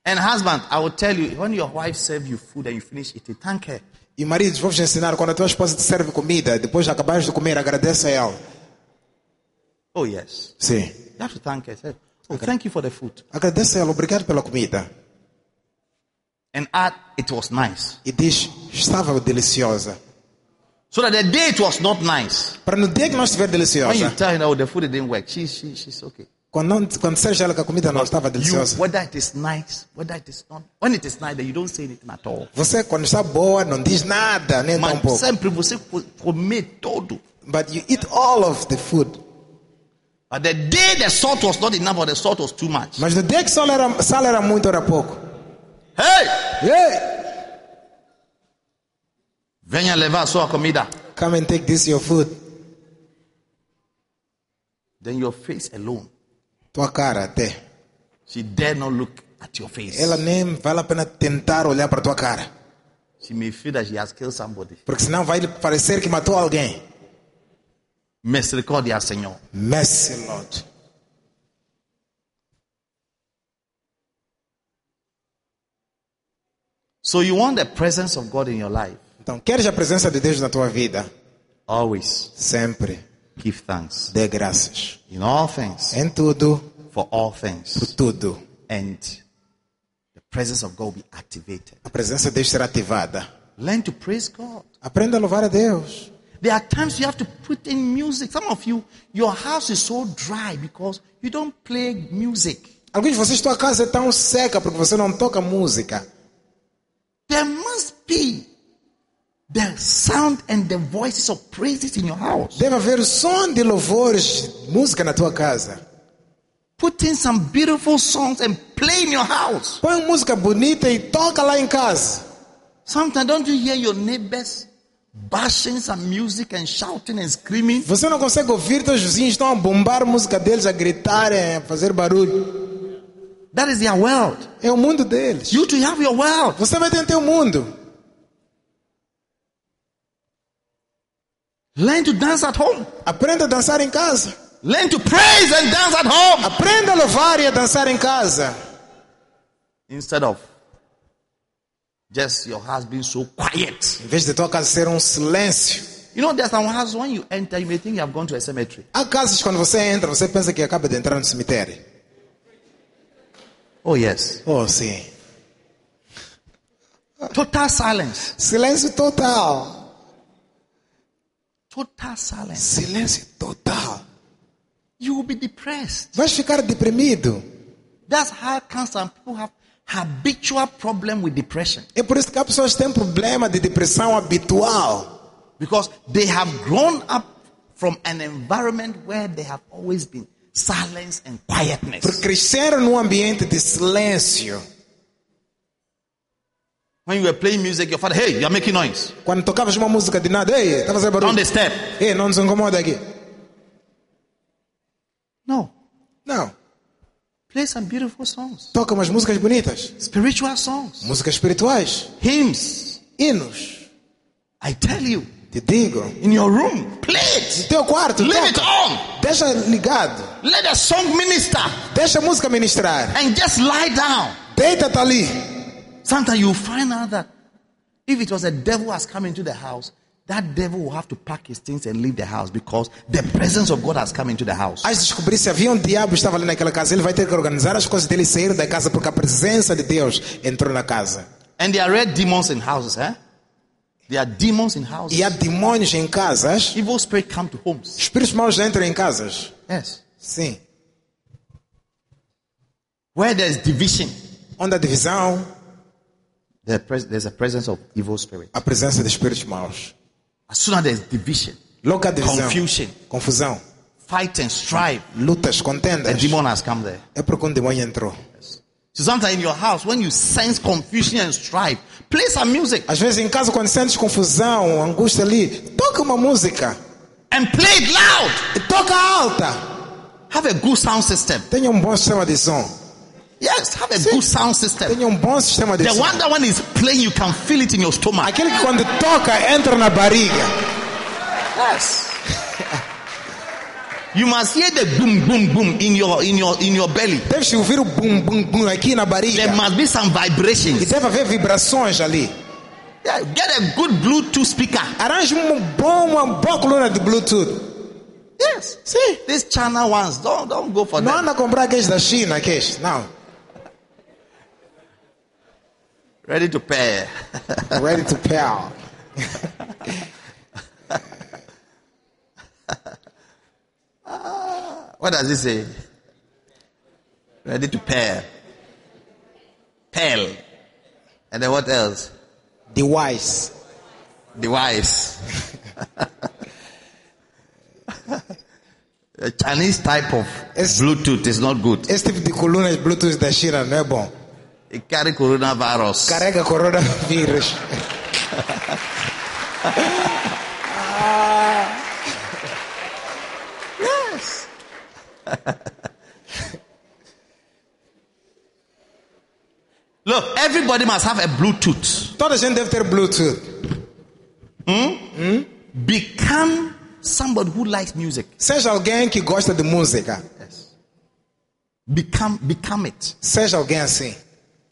S2: And husband, I will tell you, when your wife serve you food and you finish eating, thank her.
S3: E maridos, vou-vos ensinar, quando a tua esposa te serve comida, depois de acabares de comer, agradece a ela.
S2: Oh yes.
S3: Sim.
S2: You have to thank her. Say, oh, thank you for the food.
S3: Agradece a ela, obrigado pela comida.
S2: And add, it was nice.
S3: E diz, estava deliciosa.
S2: So that the day it was not nice.
S3: Para no dia que não estiver
S2: When you
S3: deliciosa,
S2: tell her, oh, the food didn't work, she, she, she's okay.
S3: quando, quando disseres a ela que a comida não estava
S2: You,
S3: deliciosa,
S2: whether it is nice, whether it is not, when it is nice, you don't say anything at all.
S3: você, quando está boa, não diz nada, nem tão
S2: Mas
S3: pouco.
S2: sempre você co- comer todo.
S3: But you eat all of the food.
S2: But the day the salt was not enough or the salt was too much.
S3: Mas no dia que sal era, sal era muito, era pouco.
S2: Hey!
S3: Ei,
S2: Venha levar a sua comida.
S3: come and take this your food.
S2: Then your face alone.
S3: Tua cara até.
S2: She dare not look at your face.
S3: Ela nem vale a pena tentar olhar para tua cara.
S2: She may feel that she has killed somebody.
S3: Porque senão vai parecer que matou alguém.
S2: Misericórdia, Senhor.
S3: Mercy, Lord.
S2: So you want the presence of God in your life.
S3: Então, queres a presença de Deus na tua vida?
S2: Always
S3: Sempre
S2: give thanks.
S3: dê graças.
S2: In all things.
S3: Em tudo,
S2: For all
S3: por
S2: things.
S3: tudo.
S2: And the presence of God will be activated.
S3: A presença de Deus será ativada.
S2: Learn to praise God.
S3: Aprenda a louvar a Deus.
S2: There are times you have to put in music. Some of you, your house is so dry because you don't play music.
S3: Alguns de vocês, tua casa é tão seca porque você não toca música.
S2: There must be the sound and the voices of praises in your house.
S3: Deve haver som de louvores, música na tua casa.
S2: Put in some beautiful songs and play in your house.
S3: Põe música bonita e toca lá em casa.
S2: Sometimes don't you hear your neighbors bashing some music and shouting and screaming?
S3: Você não consegue ouvir, teus vizinhos estão a bombar a música deles, a gritarem, a fazer barulho.
S2: That is their world.
S3: É o mundo deles.
S2: You too have your world.
S3: Você vai ter teu mundo.
S2: Learn to dance at home.
S3: Aprenda a dançar em casa.
S2: Learn to praise and dance at home.
S3: Aprenda a louvar e a dançar em casa.
S2: Instead of just your house being so quiet.
S3: Em vez de tua casa ser um silêncio.
S2: You know, there's some house when you enter, you may think you have gone to a cemetery.
S3: Há casas quando você entra, você pensa que acaba de entrar no cemitério.
S2: Oh, yes.
S3: Oh, sim.
S2: Total silence.
S3: Silêncio total.
S2: Total silence.
S3: Silêncio total.
S2: You will be depressed.
S3: Vais ficar deprimido.
S2: That's how some people have habitual problem with depression.
S3: É por isso que há pessoas têm problema de depressão habitual.
S2: Because they have grown up from an environment where they have always been silence and
S3: Porque
S2: quietness.
S3: cresceram num ambiente de silêncio.
S2: When you were playing music, your father, hey, you're making noise.
S3: Quando tocavas uma música de nada, ei, tá fazendo
S2: On
S3: barulho.
S2: the step.
S3: Ei, não nos incomoda aqui.
S2: No.
S3: Não.
S2: Play some beautiful songs.
S3: Toca umas músicas bonitas.
S2: Spiritual songs.
S3: Músicas espirituais.
S2: Hymns.
S3: Hinos.
S2: I tell you,
S3: Te digo.
S2: in your room, play it.
S3: Teu quarto,
S2: Leave it on.
S3: Deixa ligado.
S2: Let the song minister
S3: Deixa a música ministrar.
S2: and just lie down.
S3: Deita-te ali.
S2: Sometimes you find out that if it was a devil has come into the house, that devil will have to pack his things and leave the house because the presence of God has come into the house.
S3: Descobrir se havia um diabo estava ali naquela casa. Ele vai ter que organizar as coisas dele e sair da casa porque a presença de Deus entrou na casa.
S2: And there are red demons in houses, eh? There are demons in houses.
S3: E há demônios em casas.
S2: Evil spirit come to homes.
S3: Espíritos maus entram em casas.
S2: Yes.
S3: Sim.
S2: Where there's division,
S3: Onde há divisão,
S2: there's a presence of evil spirit.
S3: a presença de espíritos maus.
S2: As soon as there's division,
S3: Logo há divisão.
S2: Confusion.
S3: Confusão.
S2: fight and strive,
S3: Lutas, contendas.
S2: demon has come there.
S3: É porque um demônio entrou.
S2: So sometimes in your house, when you sense confusion and strife, play some music
S3: Às vezes em casa, quando sentes confusão, angústia ali, toca uma música.
S2: and play it loud.
S3: E toca alta.
S2: Have a good sound system.
S3: Tenha um bom sistema de som.
S2: Yes, have a good sound system.
S3: Tenha um bom sistema de
S2: The
S3: som.
S2: one that when it's playing, you can feel it in your stomach.
S3: Aquele que quando toca, entra na barriga.
S2: Yes. You must hear the boom, boom, boom in your in your in your belly.
S3: Deves ouvir o boom boom bum aqui na barriga.
S2: There must be some
S3: E
S2: vibrations.
S3: deve haver vibrações ali.
S2: Yeah, get a good Bluetooth speaker.
S3: Arranje um bom, uma boa coluna de Bluetooth.
S2: Yes.
S3: Sim.
S2: These China ones, don't don't go for that.
S3: Não
S2: them.
S3: anda a comprar aqueles da China, aqueles. Não.
S2: Ready to pair.
S3: Ready to pair.
S2: What does it say? Ready to pair. Pale. And then what else?
S3: Device.
S2: Device. A Chinese type of
S3: It's-
S2: Bluetooth is not good.
S3: Tipo de colunas Bluetooth da China não é bom.
S2: It carry coronavirus.
S3: Carrega coronavírus.
S2: Look, everybody must have a Bluetooth.
S3: Toda gente deve ter Bluetooth. Hmm? Hmm?
S2: Become somebody who likes music.
S3: Seja alguém que gosta de música.
S2: Yes. Become become it.
S3: Seja alguém assim.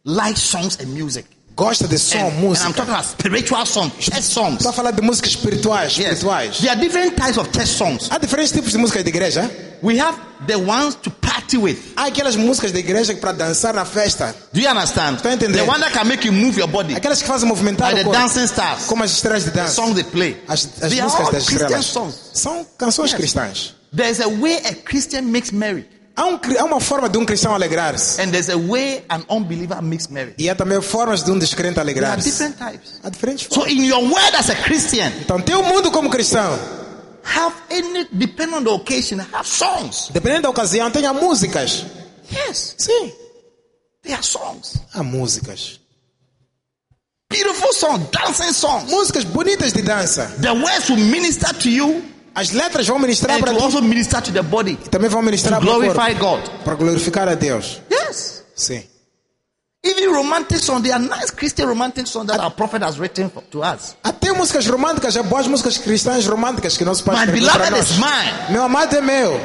S2: Like songs and music.
S3: Gosta de som,
S2: And, and I'm
S3: música.
S2: talking about spiritual songs, church songs.
S3: Estou a falar de músicas espirituais.
S2: Yes.
S3: espirituais.
S2: There are different types of church songs.
S3: Há diferentes tipos de músicas de igreja.
S2: We have the ones to party with.
S3: Há aquelas músicas de igreja para dançar na festa.
S2: Do you understand?
S3: Tô entendendo.
S2: The one that can make you move your body.
S3: Aquelas que fazem movimentar
S2: Like
S3: o
S2: the
S3: corpo.
S2: dancing stars.
S3: Como as estrelas de
S2: The
S3: dança.
S2: songs they play.
S3: As, as músicas das estrelas.
S2: songs.
S3: São canções
S2: Yes.
S3: cristãs.
S2: There's a way a Christian makes merry.
S3: Há, um há uma forma de um cristão alegrar-se.
S2: And there's a way an unbeliever makes merry.
S3: E há também formas de um descrente
S2: There are
S3: alegrar-se.
S2: different types.
S3: Há diferentes
S2: So
S3: formas.
S2: in your word as a Christian,
S3: Então, tem o mundo como cristão.
S2: have any, depending on the occasion, have songs.
S3: Dependendo da ocasião, tenha músicas.
S2: Yes,
S3: Sim,
S2: they are songs.
S3: há músicas.
S2: Beautiful songs, dancing songs.
S3: Músicas bonitas de dança.
S2: The words will minister to you
S3: As letras vão ministrar para ti.
S2: also minister to the body
S3: Também vão ministrar para o
S2: glorify
S3: corpo.
S2: God.
S3: Para glorificar a Deus.
S2: Yes.
S3: Sim.
S2: Even romantic songs, they are nice Christian romantic songs that our prophet has written for, to us.
S3: Até músicas românticas, há boas músicas cristãs românticas que nosso pai
S2: My
S3: escreveu para
S2: beloved
S3: nós.
S2: is mine.
S3: Meu amado é meu.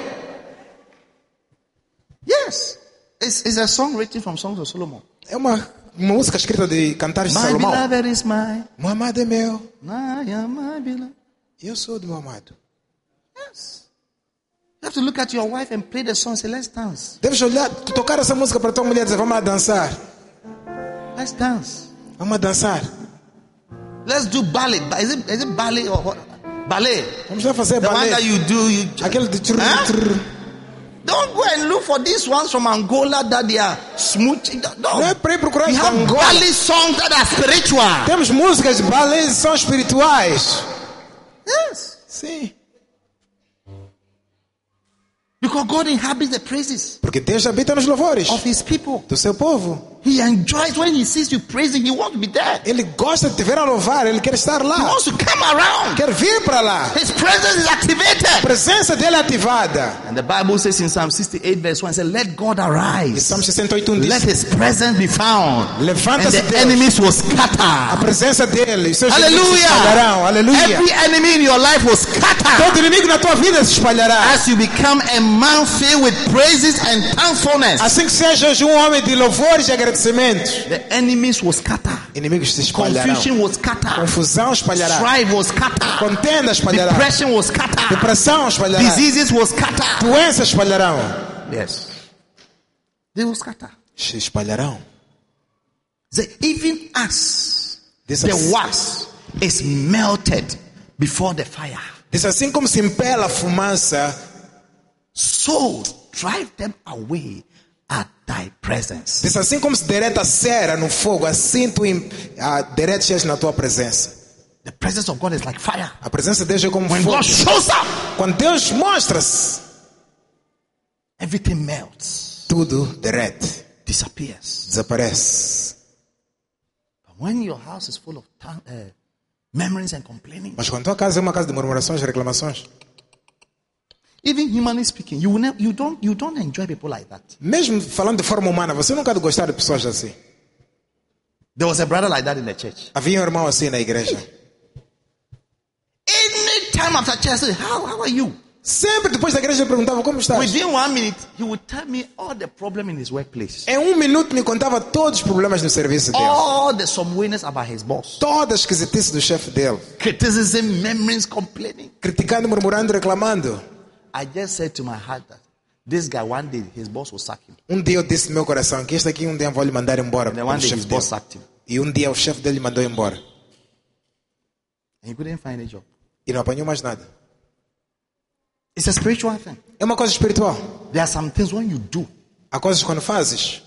S2: Yes. It's, it's a song written from Songs of Solomon.
S3: É uma, uma música escrita de cantares de
S2: My
S3: Salomão.
S2: beloved is mine.
S3: Meu amado é meu.
S2: I am my beloved.
S3: Eu sou do meu amado.
S2: Yes. You have to look at your wife and play the song and say, let's dance.
S3: Deves olhar, tocar essa música para tua mulher e dizer, vamos lá dançar.
S2: Let's dance.
S3: Vamos dançar.
S2: Let's do ballet. Ba- Is it, is it ballet or what? Ballet.
S3: Vamos lá fazer
S2: The one
S3: balé.
S2: that you do. You,
S3: Aquele de trrr,
S2: Huh?
S3: trrr.
S2: Don't go and look for these ones from Angola that they are smooching. Don't.
S3: Não é para ir procurar
S2: We have
S3: Angola.
S2: ballet songs that are spiritual.
S3: Temos músicas de balé e são espirituais.
S2: Yes.
S3: Sim.
S2: Because God inhabits the praises
S3: Porque Deus habita nos louvores
S2: of his people.
S3: do seu povo.
S2: He enjoys when he sees you praising, he wants to be there.
S3: Ele gosta de te ver a louvar, ele quer estar
S2: He
S3: lá.
S2: wants to come around.
S3: Quer vir para lá.
S2: His presence is
S3: A
S2: activated.
S3: presença dele é ativada.
S2: And the Bible says in Psalm 68, verse 1, it says, Let God
S3: E
S2: arise.
S3: Salmo 68 um
S2: Let
S3: diz:
S2: his presence be found. And
S3: Levanta-se
S2: the
S3: Deus.
S2: enemies will
S3: A
S2: scatter.
S3: presença dele, os seus inimigos se espalharão. Aleluia.
S2: Every enemy in your life will scatter.
S3: Todo inimigo na tua vida se espalhará.
S2: As you become a man filled with praises and thankfulness,
S3: Assim que sejas um homem de louvores e agradecimentos,
S2: the enemies will scatter.
S3: inimigos se espalharão.
S2: Confusion will scatter.
S3: Confusão espalhará.
S2: Strife will scatter.
S3: Contenda espalhará.
S2: Depression will scatter.
S3: Depressão espalhará.
S2: Diseases will scatter.
S3: Doenças espalharão.
S2: Yes. They will scatter.
S3: Se espalharão.
S2: Say, even as
S3: Diz
S2: the
S3: assim,
S2: wax is melted before the fire,
S3: diz assim como se impela a fumaça,
S2: so drive them away at thy presence.
S3: diz assim como se derreta a cera no fogo, assim tu ah, derretes na tua presença.
S2: The presence of God is like fire.
S3: A presença de Deus é como
S2: When
S3: fogo.
S2: God shows up,
S3: Quando Deus mostra-se,
S2: everything melts,
S3: tudo derrete,
S2: disappears.
S3: desaparece.
S2: But when your house is full of tongue, uh, memories and complaining,
S3: Mas quando tua casa é uma casa de murmurações e reclamações,
S2: even humanly speaking, you, ne- you, don't, you don't enjoy people like that.
S3: mesmo falando de forma humana, você nunca de gostar de pessoas assim.
S2: There was a brother like that in the church.
S3: Havia um irmão assim na igreja.
S2: Any time after church, how, how are you?
S3: Sempre depois da igreja perguntava como estás.
S2: Within one minute, he would tell me all the problem in his workplace.
S3: Em um minuto me contava todos os problemas no serviço dele.
S2: All the somewhereness about his boss.
S3: Toda a esquisitice do chefe dele.
S2: Criticism, memories, complaining.
S3: Criticando, murmurando, reclamando.
S2: I just said to my heart that this guy, one day, his boss will sack him.
S3: Um dia eu disse no meu coração que este aqui um dia vou lhe mandar embora.
S2: And then one day his boss sacked him.
S3: E um dia o chefe dele mandou embora.
S2: And he couldn't find a job.
S3: E não apanhou mais nada.
S2: It's a spiritual thing.
S3: É uma coisa espiritual.
S2: There are some things when you do,
S3: Há coisas quando fazes,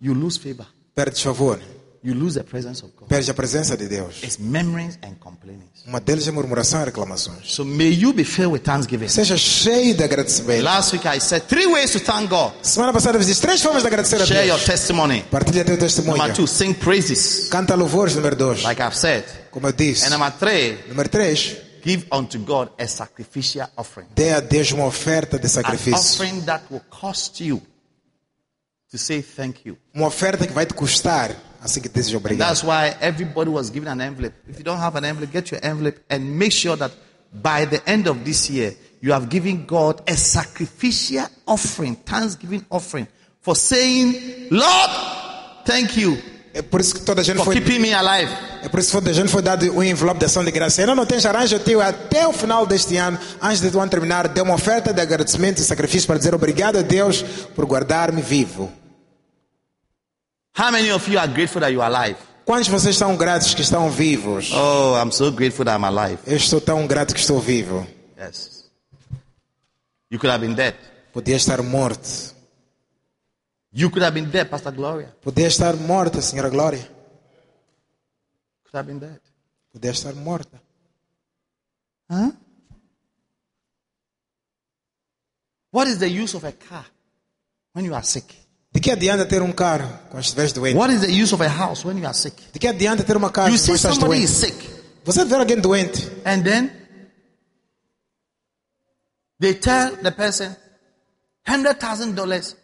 S2: you lose favor.
S3: perdes favor.
S2: You lose the presence of God.
S3: perde a presença de Deus.
S2: It's memories and complainings.
S3: Uma delas é murmuração e reclamações.
S2: So may you be filled with thanksgiving.
S3: Seja cheio de agradecimento.
S2: Last week I said three ways to thank God.
S3: Semana passada eu fiz três formas de agradecer a
S2: Share your
S3: Deus.
S2: testimony.
S3: Partilha teu testemunho.
S2: Number two, sing praises,
S3: Canta louvores, número dois.
S2: like I've said.
S3: Como eu disse.
S2: And number three,
S3: Número três.
S2: give unto God a sacrificial offering.
S3: Dê a Deus uma oferta de
S2: An
S3: sacrifício.
S2: offering that will cost you to say thank you.
S3: Uma oferta que vai te custar assim que
S2: And
S3: obrigado.
S2: that's why everybody was given an envelope. If you don't have an envelope, get your envelope and make sure that by the end of this year, you have given God a sacrificial offering, thanksgiving offering, for saying, Lord, thank you
S3: É por isso que toda a gente
S2: for
S3: foi.
S2: keeping me alive.
S3: É por isso que toda a gente foi dado um envelope de ação de graça. Ainda não tens arranjo teu até o final deste ano, antes de tu ano terminar, dê uma oferta de agradecimento e sacrifício para dizer obrigado a Deus por guardar-me vivo.
S2: How many of you are grateful that you are alive?
S3: Quantos de vocês estão gratos que estão vivos?
S2: Oh, I'm so grateful that I'm alive.
S3: Eu estou tão grato que estou vivo.
S2: Yes. You could have been dead.
S3: Podia estar morto.
S2: You could have been dead, Pastor Gloria.
S3: Podia estar morta, Senhora Glória.
S2: Could have been dead.
S3: Podia estar morta.
S2: Huh? What is the use of a car when you are sick?
S3: De que adianta ter um carro quando estiveres doente?
S2: What is the use of a house when you are sick?
S3: De que adianta ter uma casa
S2: You
S3: quando
S2: see
S3: estás
S2: somebody
S3: doente?
S2: is sick,
S3: Você vê alguém doente
S2: and then they tell the person, hundred thousand dollars,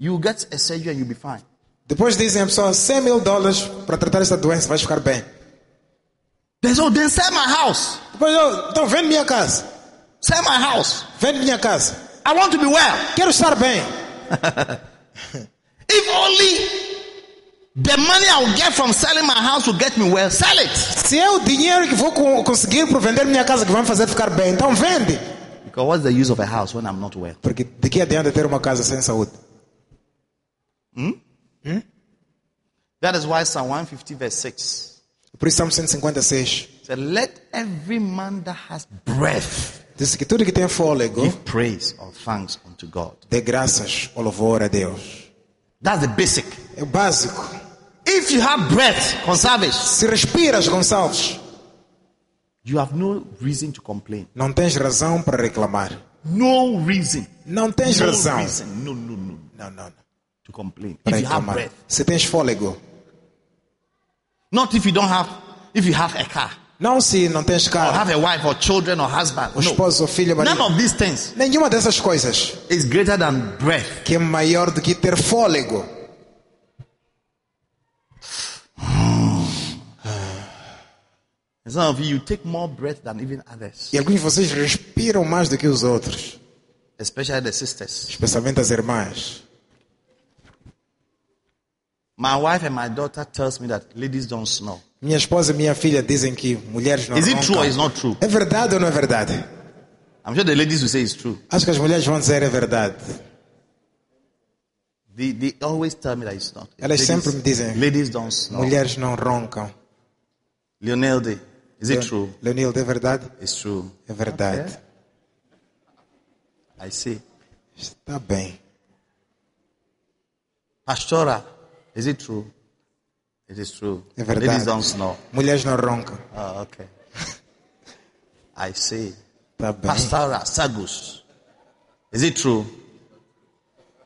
S2: you get a surgery and you'll be fine.
S3: Depois dizem a pessoa 100 mil dólares para tratar esta doença, vais ficar bem.
S2: They say, oh, then sell my house.
S3: Depois, oh, então vende minha casa.
S2: Sell my house.
S3: Vende minha casa.
S2: I want to be well.
S3: Quero estar bem.
S2: If only the money I'll get from selling my house will get me well, sell it.
S3: Se é o dinheiro que vou co- conseguir por vender minha casa que vai me fazer ficar bem, então vende.
S2: Because what's the use of a house when I'm not well?
S3: Porque de que adianta ter uma casa sem saúde? Hmm? Hmm?
S2: That is why Psalm 150 verse 6
S3: Por isso, Salmo 156
S2: said, Let every man that has breath
S3: diz que tudo que tem fôlego,
S2: give praise or thanks unto God.
S3: dê graças ou louvor a Deus.
S2: That's the basic.
S3: É o básico.
S2: If you have breath, conserve
S3: Se respiras, Gonçalves,
S2: you have no reason to complain.
S3: não tens razão para reclamar.
S2: No reason.
S3: Não tens
S2: No
S3: razão.
S2: reason. No, no, no.
S3: Não, não, não.
S2: To complain.
S3: Para
S2: If you have
S3: reclamar.
S2: breath.
S3: Se tens fôlego.
S2: Not if you don't have, if you have a car.
S3: Não se não tens
S2: Or
S3: carro,
S2: have a wife or children or husband. No.
S3: esposo ou filho,
S2: None
S3: marido.
S2: of these things
S3: Nenhuma dessas coisas
S2: is greater than breath.
S3: que é maior do que ter fôlego.
S2: Some of you, you take more breath than even others,
S3: E alguns de vocês respiram mais do que os outros,
S2: especially the sisters.
S3: especialmente as irmãs.
S2: My wife and my daughter tells me that ladies don't snore.
S3: Minha esposa e minha filha dizem que mulheres não
S2: Is it true or
S3: roncam.
S2: is not true?
S3: É verdade ou não é verdade?
S2: I'm sure the ladies will say it's true.
S3: Acho que as mulheres vão dizer é verdade.
S2: They, they always tell me that it's not.
S3: Elas sempre me dizem.
S2: ladies don't snore.
S3: Mulheres não roncam.
S2: Leonelde, is it true?
S3: Leonildo, é verdade?
S2: It's true.
S3: É verdade.
S2: I see.
S3: Está bem.
S2: Pastora, is it true? It is true.
S3: É verdade.
S2: Ladies don't snore.
S3: Mulheres não roncam.
S2: Oh, okay. I see.
S3: Está bem.
S2: Pastora, Sagus, is it true?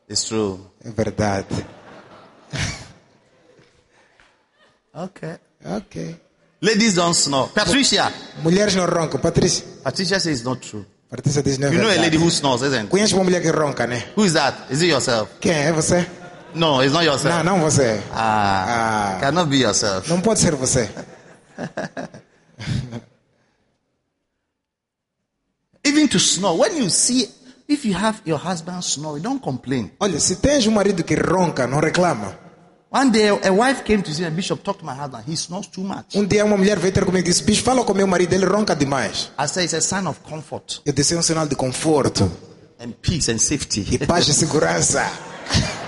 S2: It's true.
S3: É verdade.
S2: Okay.
S3: Ok.
S2: Ladies don't snore. Patricia.
S3: Mulheres não roncam. Patrícia.
S2: Patricia says it's not true.
S3: Patrícia diz não é
S2: You know a lady
S3: verdade.
S2: who snores, isn't it?
S3: Conhece uma mulher que ronca, né?
S2: Who is that? Is it yourself?
S3: Quem? É você?
S2: No, it's not yourself.
S3: Não, não você.
S2: Ah,
S3: Ah.
S2: cannot be yourself.
S3: Não pode ser você.
S2: Even to snore, when you see, if you have your husband snoring, don't complain.
S3: Olha, se tens um marido que ronca, não reclama.
S2: One day, a wife came to see a bishop talk to my husband. He snores too much.
S3: Um dia uma mulher veio ter comigo e disse, bicho, fala com meu marido, ele ronca demais.
S2: I said it's a sign of comfort
S3: Eu disse, é um sinal de conforto
S2: and peace and safety.
S3: e paz e segurança.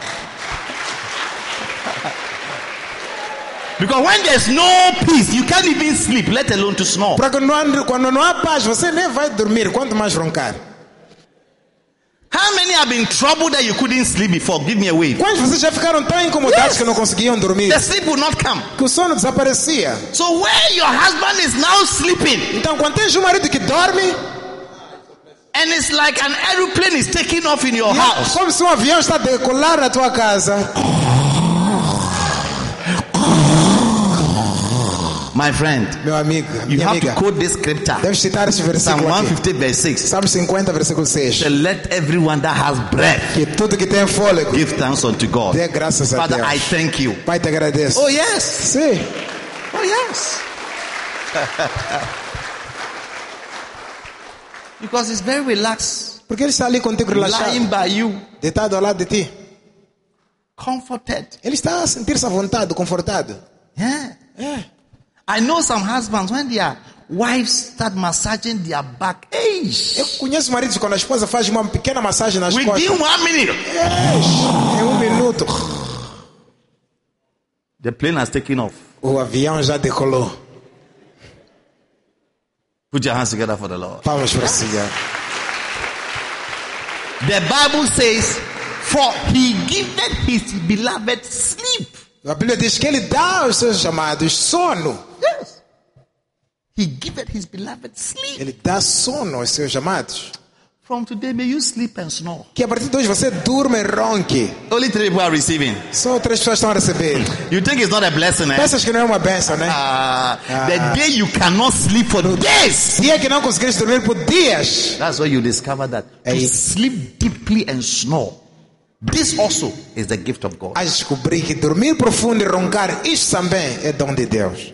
S2: because when there's no peace, you can't even sleep, let alone to snore.
S3: Porque quando não há paz, você nem vai dormir, quanto mais roncar.
S2: How many have been troubled that you couldn't sleep before? Give me a wave.
S3: Quantos de vocês já ficaram tão incomodados
S2: Yes.
S3: que não conseguiam dormir?
S2: The sleep will not come.
S3: Que o sono desaparecia.
S2: So where your husband is now sleeping,
S3: Então, quando tens um marido que dorme,
S2: and it's like an aeroplane is taking off in your house.
S3: como se um avião está a decolar na tua casa.
S2: My friend,
S3: Meu amigo,
S2: you have
S3: amiga,
S2: to quote this scripture.
S3: deves citar este
S2: Psalm
S3: versículo aqui.
S2: 150 verse 6.
S3: Salmo 50, versículo 6.
S2: Say, Let everyone that has breath
S3: Que tudo que tem fôlego,
S2: give thanks unto God.
S3: dê graças a
S2: Father,
S3: Deus.
S2: I thank you.
S3: Pai, te agradeço.
S2: Oh yes.
S3: Sim.
S2: Oh yes. because it's very relaxed.
S3: Porque ele está ali contigo relaxado,
S2: Lying by you,
S3: deitado ao lado de ti.
S2: comforted.
S3: Ele está a sentir-se à vontade, confortado.
S2: Yeah.
S3: É.
S2: I know some husbands when their wives start massaging their back. Hey,
S3: conheço maridos quando a esposa faz uma pequena massagem nas
S2: within
S3: costas.
S2: one minute,
S3: Em um minuto,
S2: the plane has taken off.
S3: o avião já decolou.
S2: Put your hands together for the Lord.
S3: Palmas para o Senhor.
S2: The Bible says, "For He giveth His beloved sleep."
S3: A Bíblia diz que ele dá aos seus chamados sono.
S2: Yes. He giveth His beloved sleep.
S3: Ele dá sono aos seus chamados.
S2: From today, may you sleep and snore.
S3: Que a partir de hoje você durma e ronque.
S2: Only three people are receiving.
S3: Só três pessoas estão a receber.
S2: You think it's not a blessing, eh?
S3: Pensas que não é uma benção, né?
S2: Ah, the day you cannot sleep for days.
S3: Dia que não conseguiste dormir por dias.
S2: That's why you discover that to
S3: Hey.
S2: sleep deeply and snore. This also is the gift of God.
S3: Vais descobrir que dormir profundo e roncar, isso também é dom de Deus.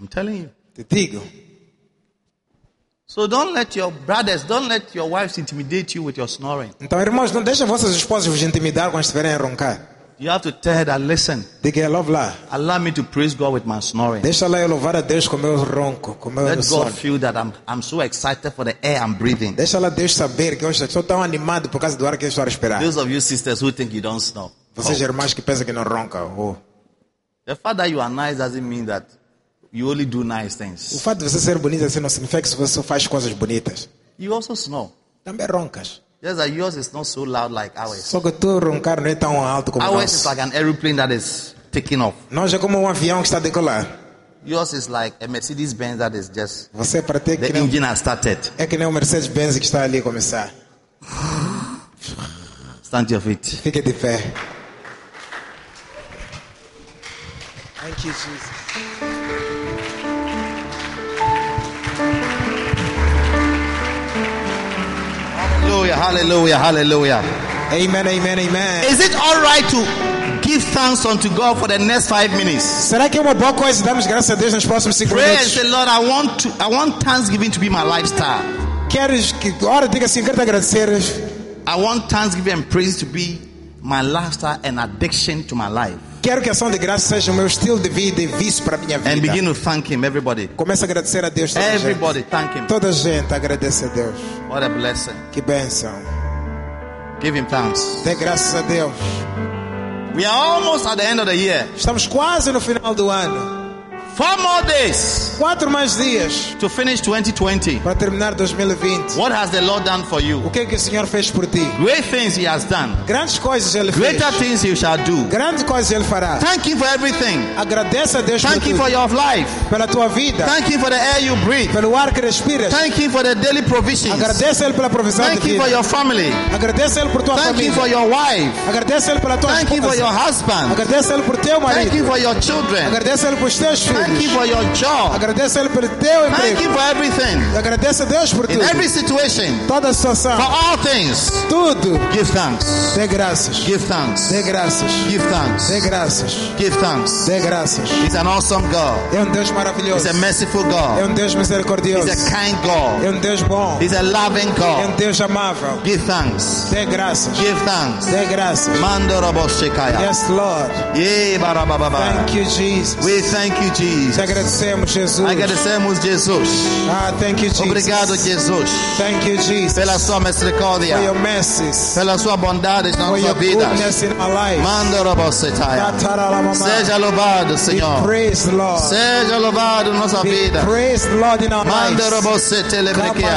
S2: I'm telling you.
S3: Te digo.
S2: So don't let your brothers, don't let your wives intimidate you with your snoring.
S3: Então, irmãos, não deixem vossas esposas vos intimidar quando estiverem a roncar.
S2: You have to tell her that, listen,
S3: Diga, lá.
S2: allow me to praise God with my snoring.
S3: Deixa lá eu louvar a Deus com o meu ronco, com o meu
S2: Let
S3: sono.
S2: God feel that I'm, I'm so excited for the air I'm breathing.
S3: Deixa lá Deus saber que hoje estou tão animado por causa do ar que eu estou a respirar.
S2: Those of you sisters who think you don't snore.
S3: Vocês irmãs que pensam que não ronca. Oh.
S2: The fact that you are nice doesn't mean that you only do nice
S3: O
S2: things.
S3: fato de você ser bonita assim não significa que você só faz coisas bonitas.
S2: You also snore.
S3: Também roncas.
S2: Just that yours is not so loud like ours.
S3: Só que tu roncar não é tão alto como
S2: Ours is
S3: nós.
S2: like an aeroplane that is taking off.
S3: Nós é como um avião que está a decolar.
S2: Yours is like a Mercedes Benz that is just
S3: Você para ter que
S2: the
S3: nem,
S2: engine has started.
S3: é que nem um Mercedes-Benz que está ali a começar.
S2: Stand your feet.
S3: Fique de pé. Thank you, Jesus.
S2: Hallelujah, hallelujah, hallelujah.
S3: Amen, amen, amen.
S2: Is it all right to give thanks unto God for the next five minutes?
S3: Será que é uma boa coisa darmos graças a Deus nos próximos cinco
S2: Pray and
S3: minutos?
S2: say, Lord, I want to, I want Thanksgiving to be my lifestyle.
S3: Queres que, ora, diga assim, quero agradecer.
S2: I want Thanksgiving and praise to be my lifestyle and addiction to my life.
S3: Quero que a ação de graça seja o meu estilo de vida e vício para a minha
S2: And
S3: vida.
S2: begin to thank Him, everybody.
S3: Começa a agradecer a Deus. Toda a gente.
S2: Everybody, thank Him.
S3: Toda a gente agradece a Deus.
S2: What a blessing.
S3: Que bênção.
S2: Give Him thanks.
S3: Dê graças a Deus.
S2: We are almost at the end of the year.
S3: Estamos quase no final do ano.
S2: Four more days
S3: Quatro mais dias
S2: to finish 2020.
S3: para terminar 2020.
S2: What has the Lord done for you?
S3: O que é que o Senhor fez por ti?
S2: Great things He has done.
S3: Grandes coisas Ele fez.
S2: Greater things He shall do.
S3: Grandes coisas Ele fará.
S2: Thank Him for everything.
S3: Agradece a Deus por
S2: Thank Him
S3: tudo.
S2: for your life.
S3: Pela tua vida.
S2: Thank Him for the air you breathe.
S3: Pelo ar que respiras.
S2: Thank Him for the daily provisions.
S3: Agradece a Ele pela provisão de
S2: Thank Him for
S3: vida.
S2: your family.
S3: Agradece a Ele por tua
S2: Thank Him
S3: família.
S2: for your wife.
S3: Agradece a Ele pela tua
S2: Thank Him for your
S3: esposa.
S2: husband.
S3: Agradece a Ele por teu
S2: Thank
S3: marido.
S2: Him for your children.
S3: Agradece a Ele por teus
S2: Thank
S3: filhos.
S2: for your job.
S3: Agradece a Ele pelo teu
S2: Thank
S3: emprego.
S2: Him for everything.
S3: Agradece a Deus por
S2: In
S3: tudo.
S2: every situation.
S3: Toda situação.
S2: For all things.
S3: Tudo.
S2: Give thanks.
S3: Dê graças.
S2: Give thanks.
S3: Dê graças.
S2: Give thanks.
S3: Dê graças.
S2: Give thanks.
S3: Dê graças.
S2: He's an awesome God.
S3: É um Deus maravilhoso.
S2: He's a merciful
S3: É
S2: God.
S3: um Deus misericordioso.
S2: He's a kind God.
S3: É um Deus bom.
S2: He's a loving
S3: É um
S2: God.
S3: Deus amável.
S2: Give thanks.
S3: Dê graças.
S2: Give thanks.
S3: Dê graças.
S2: Mando.
S3: Yes, Lord. Thank you, Jesus.
S2: We thank you, Jesus.
S3: Te agradecemos, Jesus.
S2: Agradecemos, Jesus.
S3: Ah, thank you, Jesus.
S2: Obrigado, Jesus,
S3: Thank you, Jesus.
S2: pela sua
S3: For
S2: misericórdia,
S3: your mercies.
S2: pela sua bondade na
S3: For
S2: nossa vida. Manda robocetaya. Seja louvado, Senhor.
S3: praised, Lord.
S2: Seja louvado nossa
S3: Be
S2: vida.
S3: praised, Lord, in our
S2: Manda robocete lebrequia.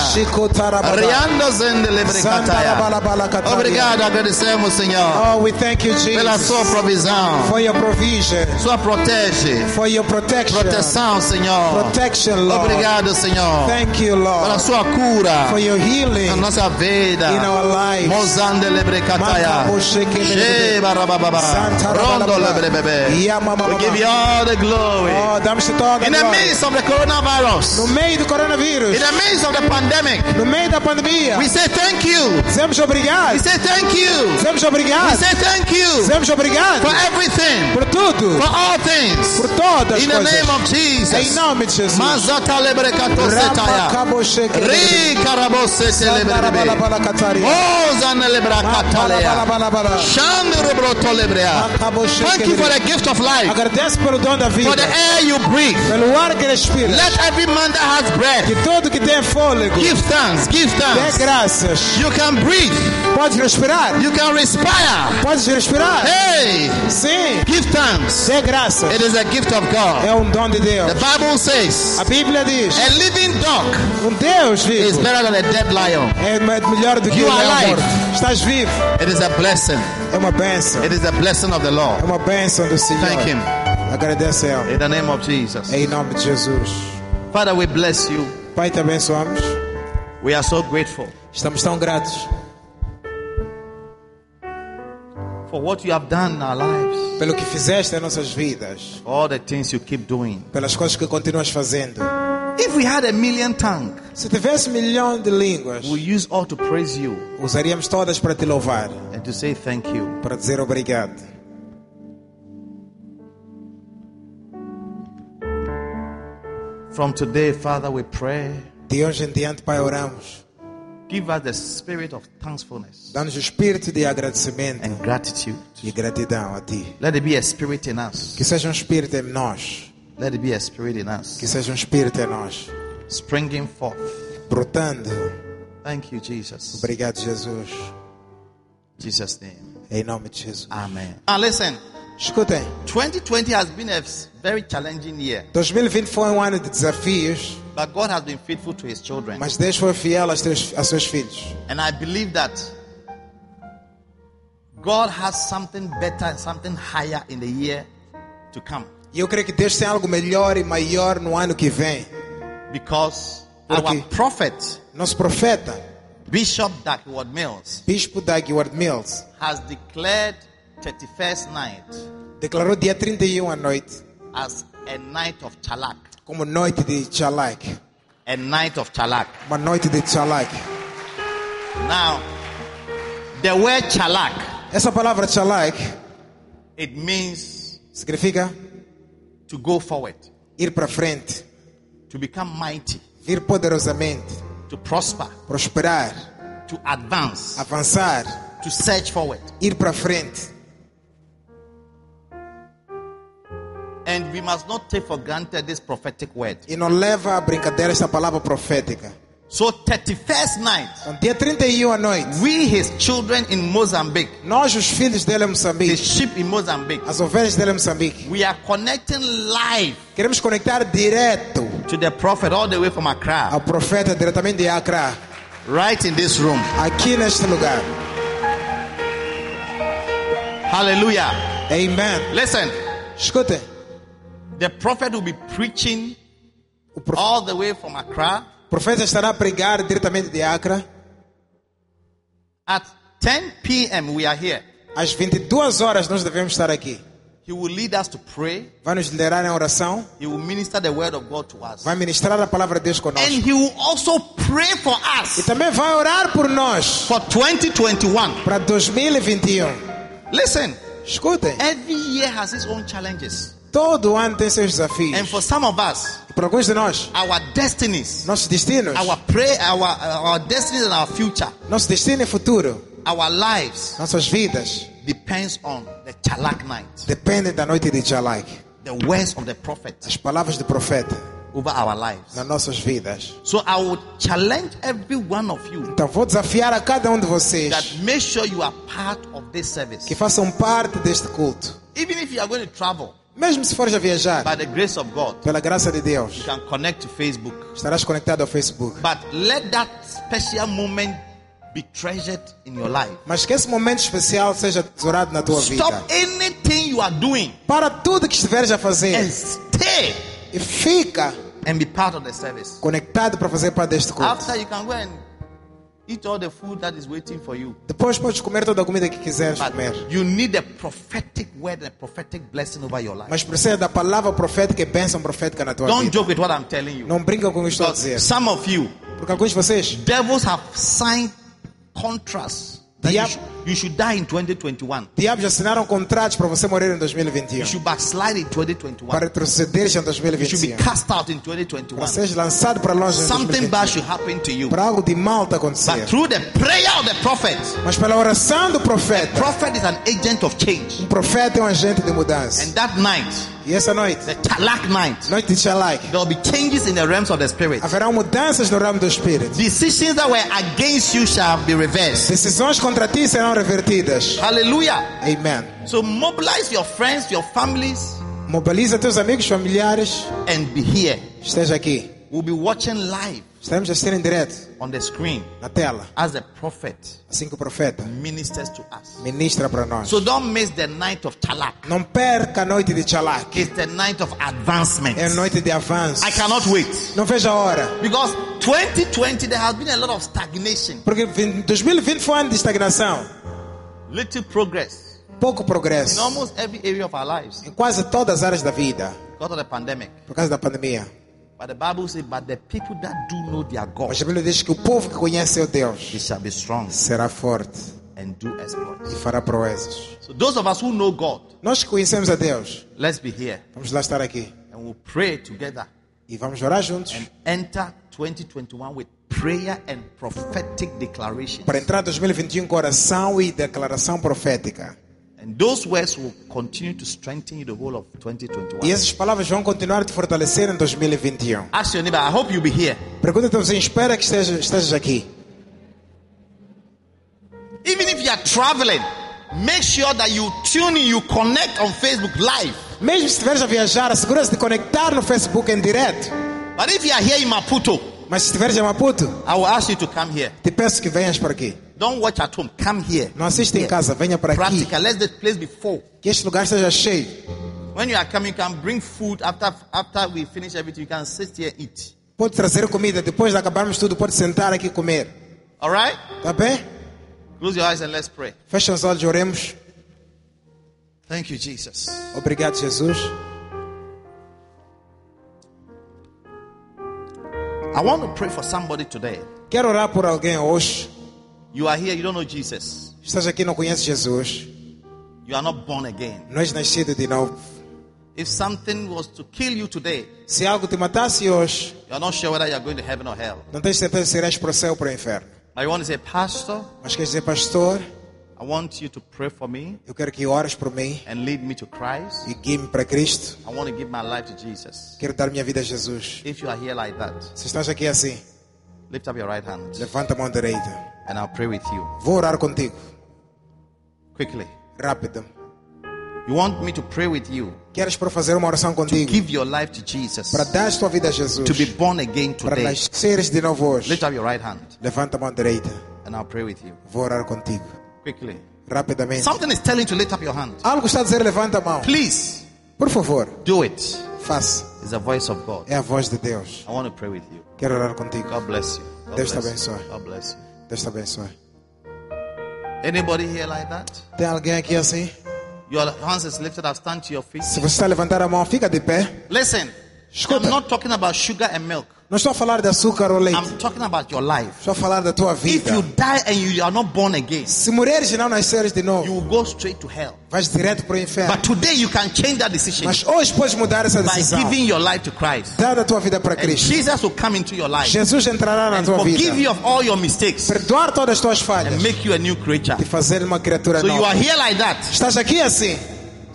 S2: Zende lebrecataya. Obrigado, agradecemos, Senhor,
S3: Oh, we thank you,
S2: pela
S3: Jesus,
S2: sua provisão.
S3: for your provision,
S2: Sua protege.
S3: for your protection.
S2: Proteção, Senhor.
S3: Protection, Lord.
S2: Obrigado, Senhor,
S3: Thank you,
S2: pela
S3: Lord,
S2: sua cura
S3: for your
S2: na
S3: healing
S2: nossa vida.
S3: in our lives.
S2: Mozande rabababa. Rondo lebrebebe. We give you all the glory.
S3: Oh, toda
S2: In the midst of the
S3: No
S2: coronavirus,
S3: meio do coronavírus,
S2: in the midst of the pandemic,
S3: no meio da pandemia,
S2: we say thank you.
S3: dizemos obrigado.
S2: We say thank you.
S3: Dizemos
S2: We
S3: obrigado.
S2: say thank you
S3: Dizemos obrigado
S2: for everything,
S3: por tudo,
S2: for all things.
S3: por todas as coisas.
S2: Name of Jesus.
S3: nome de Jesus.
S2: Mazata lebrekato setaya. Ri karabosete lebrebe.
S3: Sandarabalabala-kataria.
S2: Ozane lebrakatalia.
S3: Makalabalabalabala.
S2: Shandurubroto lebrea. Thank you for the gift of life,
S3: Agradece pelo dom da
S2: for the air you breathe.
S3: pelo ar que respira.
S2: Let every man that has breath
S3: Que todo que tem fôlego
S2: give thanks, give thanks.
S3: graças.
S2: You can breathe,
S3: Pode respirar?
S2: you can respire.
S3: Pode respirar?
S2: Hey,
S3: Sim.
S2: give thanks.
S3: Dê graças.
S2: It is a gift of God.
S3: É um dom de Deus.
S2: The Bible says
S3: A Bíblia diz:
S2: a living dog
S3: um Deus
S2: is
S3: vivo
S2: better than a dead lion.
S3: é melhor do que
S2: You
S3: um leão morto. Estás vivo.
S2: It is a blessing.
S3: É uma bênção.
S2: It is a blessing of the
S3: É
S2: Lord.
S3: uma bênção do Senhor.
S2: Thank Him.
S3: Agradece a Ele.
S2: In the name of Jesus.
S3: Em nome de Jesus.
S2: Father, we bless you.
S3: Pai, te abençoamos.
S2: We are so grateful
S3: Estamos tão gratos
S2: for what you have done in our lives,
S3: pelo que fizeste em nossas vidas,
S2: all the things you keep doing.
S3: pelas coisas que continuas fazendo.
S2: If we had a million tongues,
S3: Se tivesse um milhão de línguas,
S2: we use all to praise you
S3: usaríamos todas para te louvar,
S2: and to say thank you.
S3: para dizer obrigado.
S2: From today, Father, we pray.
S3: De hoje em diante, Pai, oramos.
S2: Give us the spirit of thankfulness
S3: Dá-nos o espírito de agradecimento
S2: and gratitude.
S3: e gratidão a Ti.
S2: Let it be a spirit in us.
S3: Que seja um espírito em nós.
S2: Let it be a spirit in us.
S3: Que seja um espírito em nós.
S2: Springing forth.
S3: Brotando.
S2: Thank you, Jesus.
S3: Obrigado, Jesus.
S2: Jesus' name.
S3: Em nome de Jesus.
S2: Amen. Now listen.
S3: Escutem,
S2: 2020 has been a very challenging year,
S3: 2020 foi um ano de desafios,
S2: but God has been faithful to His children.
S3: mas Deus foi fiel aos, teus, aos seus filhos.
S2: And I believe that God has something better and something higher in the year to come.
S3: E eu creio que Deus tem algo melhor e maior no ano que vem.
S2: Because
S3: Por
S2: our prophet,
S3: Nosso profeta,
S2: Bishop Duckworth Mills,
S3: Bispo Dagward Mills,
S2: has declared 31st night
S3: declarou dia 31 à noite
S2: as a night of Chalak.
S3: como noite de Chalak.
S2: A night of Chalak.
S3: Uma noite de Chalak.
S2: Now, the word Chalak,
S3: Essa palavra Chalak
S2: it means
S3: significa
S2: to go forward,
S3: ir para frente,
S2: to become mighty,
S3: vir poderosamente,
S2: to prosper,
S3: prosperar,
S2: to advance,
S3: avançar,
S2: to search forward.
S3: ir para frente.
S2: And we must not take for granted this prophetic word.
S3: E não leva a brincadeira essa palavra profética.
S2: So, 31st night,
S3: Então, dia 31 um à noite,
S2: we, his children in Mozambique,
S3: nós, os filhos dele em Moçambique,
S2: sheep in Mozambique,
S3: as ovelhas dele em Moçambique,
S2: we are connecting live
S3: queremos conectar direto
S2: to the prophet all the way from Accra,
S3: ao profeta diretamente de Accra,
S2: right in this room.
S3: aqui neste lugar.
S2: Hallelujah.
S3: Amen.
S2: Listen,
S3: Escutem,
S2: the prophet will be preaching
S3: o prof-
S2: all the way from Accra
S3: profeta estará a pregar diretamente de Accra.
S2: at 10 p.m. We are here.
S3: Às 22 horas nós devemos estar aqui.
S2: He will lead us to pray.
S3: Vai nos liderar em oração,
S2: He will minister the word of God to us.
S3: vai ministrar a palavra de Deus
S2: And
S3: conosco.
S2: he will also pray for
S3: E
S2: us
S3: também vai orar por nós
S2: for 2021.
S3: para 2021.
S2: Listen,
S3: Escutem,
S2: every year has its own challenges.
S3: Todo ano tem seus
S2: And
S3: desafios.
S2: for some of us,
S3: para alguns de nós,
S2: our destinies,
S3: nossos destinos,
S2: our pray, our our destinies and our future,
S3: nosso destino e futuro,
S2: our lives
S3: nossas vidas,
S2: depends on the Chalak night.
S3: dependem da noite de Jalak.
S2: the words of the prophet
S3: as palavras do profeta
S2: over our lives.
S3: nas nossas vidas.
S2: So I would challenge every one of you
S3: Então vou desafiar a cada um de vocês
S2: that make sure you are part of this service.
S3: que façam parte deste culto.
S2: Even if you are going to travel,
S3: Mesmo se fores a viajar,
S2: by the grace of God,
S3: pela graça de
S2: you
S3: Deus,
S2: can connect to Facebook.
S3: estarás conectado ao Facebook.
S2: But let that special moment be treasured in your life.
S3: Mas que esse momento especial seja tesourado na tua vida.
S2: Stop anything you are doing
S3: Para tudo que estiveres a fazer
S2: and stay
S3: e fica
S2: and be part of the service.
S3: conectado para fazer parte deste culto.
S2: After you can go and eat all the food that is waiting for you.
S3: Depois podes comer toda a comida que quiseres
S2: But
S3: comer.
S2: you need a prophetic word a prophetic blessing over your life.
S3: Mas precisa da palavra profética e bênção profética na tua
S2: Don't
S3: vida.
S2: joke with what I'm telling you.
S3: Não brinca com o que estou a dizer.
S2: some of you,
S3: Porque alguns de vocês,
S2: devils have signed contracts you
S3: Yep.
S2: should, you should die in 2021.
S3: diabos assinaram contratos para você morrer em 2021.
S2: You should backslide in
S3: Para
S2: 2021.
S3: retrocederes em
S2: You should be
S3: 2021.
S2: cast out in
S3: Para
S2: 2021.
S3: seres lançado para longe em
S2: Something bad
S3: 2021.
S2: should happen to you.
S3: Para algo de mal te
S2: But
S3: acontecer.
S2: through the prayer of the prophet,
S3: Mas pela oração do profeta.
S2: prophet is an agent of change.
S3: Um profeta é um agente de mudança.
S2: And that night,
S3: E noite,
S2: the Talak night,
S3: noite de Shalak,
S2: there will be changes in the realms of the spirit.
S3: haverão mudanças no ramo do Espírito.
S2: Decisions that were against you shall be reversed.
S3: Decisões contra ti serão revertidas.
S2: Hallelujah.
S3: Amen.
S2: So mobilize your friends, your families,
S3: Mobiliza teus amigos, familiares.
S2: and be here.
S3: Esteja aqui.
S2: We'll be watching live
S3: Estaremos a assistir em direto,
S2: on the screen
S3: na tela,
S2: as the prophet
S3: assim que o profeta
S2: ministers to us.
S3: ministra para nós.
S2: So don't miss the night of Talak.
S3: Não perca a noite de Shalak.
S2: It's the night of advancement.
S3: É a noite de avanço.
S2: I cannot wait.
S3: Não veja a hora.
S2: Because 2020 there has been a lot of stagnation,
S3: Porque 2020 foi um ano de estagnação.
S2: little progress
S3: Pouco
S2: in
S3: progresso.
S2: almost every area of our lives
S3: Em quase todas as áreas da vida.
S2: because of the pandemic.
S3: Por causa da pandemia.
S2: But the Bible says, but the people that do know their God,
S3: Mas a Bíblia diz que o povo que conhece
S2: they
S3: Deus
S2: shall be strong
S3: será forte
S2: and do exploits.
S3: e fará proezas.
S2: So those of us who know God,
S3: Nós que conhecemos a Deus,
S2: let's be here
S3: vamos lá estar aqui.
S2: and we'll pray together
S3: E vamos orar juntos
S2: and enter 2021 with prayer and prophetic declarations.
S3: para entrar em 2021 com oração e declaração profética.
S2: And those words will continue to strengthen you the whole of 2021.
S3: E essas palavras vão continuar a te fortalecer em 2021.
S2: Ask your neighbor, I hope you'll be here.
S3: Pergunta a você, espera que esteja- estejas aqui.
S2: Even if you are traveling, make sure that you tune in, you connect on Facebook Live.
S3: Mesmo se estiveres a viajar, assegura-se de conectar no Facebook em direto.
S2: But if you are here in Maputo,
S3: Mas se estiveres em Maputo,
S2: I will ask you to come here.
S3: te peço que venhas para aqui.
S2: Don't watch at home. Come here.
S3: Não assista em casa, venha para aqui.
S2: Practical. Let the place be full.
S3: Que este lugar esteja cheio.
S2: When you are coming, you can bring food after after we finish everything. You can sit here and eat.
S3: Pode trazer comida. Depois de acabarmos tudo, pode sentar aqui e comer.
S2: All right?
S3: Tá bem?
S2: Close your eyes and let's pray.
S3: Fecha os olhos, oremos.
S2: Thank you, Jesus.
S3: Obrigado, Jesus.
S2: I want to pray for somebody today.
S3: Quero orar por alguém hoje.
S2: You are here, you don't know Jesus.
S3: Estás aqui não conheces Jesus.
S2: You are not born again.
S3: Não és nascido de novo.
S2: If something was to kill you today,
S3: Se algo te matasse hoje,
S2: you are not sure whether you are going to heaven or hell.
S3: não tens certeza se irás para o céu ou para o inferno.
S2: But you want to say, Pastor,
S3: Mas queres dizer, pastor,
S2: I want you to pray for me
S3: eu quero que ores por mim
S2: and lead me to Christ.
S3: e guie-me para Cristo.
S2: I want to give my life to Jesus.
S3: Quero dar minha vida a Jesus.
S2: If you are here like that,
S3: Se estás aqui assim,
S2: lift up your right hand
S3: levanta a mão direita.
S2: and I'll pray with you
S3: Vou orar contigo.
S2: quickly.
S3: Rápido.
S2: You want me to pray with you
S3: Queres para fazer uma oração contigo?
S2: give your life to Jesus,
S3: Para dar tua vida a Jesus.
S2: to be born again
S3: Para
S2: today.
S3: nasceres de novo hoje.
S2: Lift up your right hand
S3: Levanta a mão direita.
S2: and I'll pray with you
S3: Vou orar contigo.
S2: Quickly.
S3: Rapidamente.
S2: Something is telling you to lift up your hand.
S3: Algo está a dizer, levanta a mão.
S2: Please
S3: Por favor,
S2: do it.
S3: faça.
S2: It's the voice of God.
S3: É a voz de Deus.
S2: I want to pray with you.
S3: Quero orar contigo.
S2: God bless you. God
S3: Deus te abençoe.
S2: God bless you.
S3: Deus te abençoe.
S2: Anybody here like that?
S3: Tem alguém aqui assim?
S2: Your hands is lifted up. Stand to your feet.
S3: Se você está a levantar a mão, fica de pé.
S2: Listen.
S3: Escuta.
S2: I'm not talking about sugar and milk.
S3: Não estou a falar de açúcar ou leite.
S2: I'm talking about your life.
S3: Estou a falar da tua
S2: If
S3: vida.
S2: you die and you are not born again,
S3: Se morreres e não nasceres de
S2: you
S3: novo,
S2: will go straight to hell.
S3: vais direto para o inferno.
S2: But today you can change that decision
S3: Mas hoje podes mudar essa
S2: by
S3: decisão.
S2: giving your life to Christ.
S3: Dá a tua vida para
S2: And
S3: Cristo.
S2: Jesus will come into your life
S3: Jesus entrará na
S2: and
S3: tua
S2: forgive
S3: vida.
S2: you of all your mistakes
S3: Perdoar todas as tuas falhas.
S2: and make you a new creature.
S3: E fazer uma criatura
S2: So you
S3: nova.
S2: are here like that.
S3: Estás aqui assim?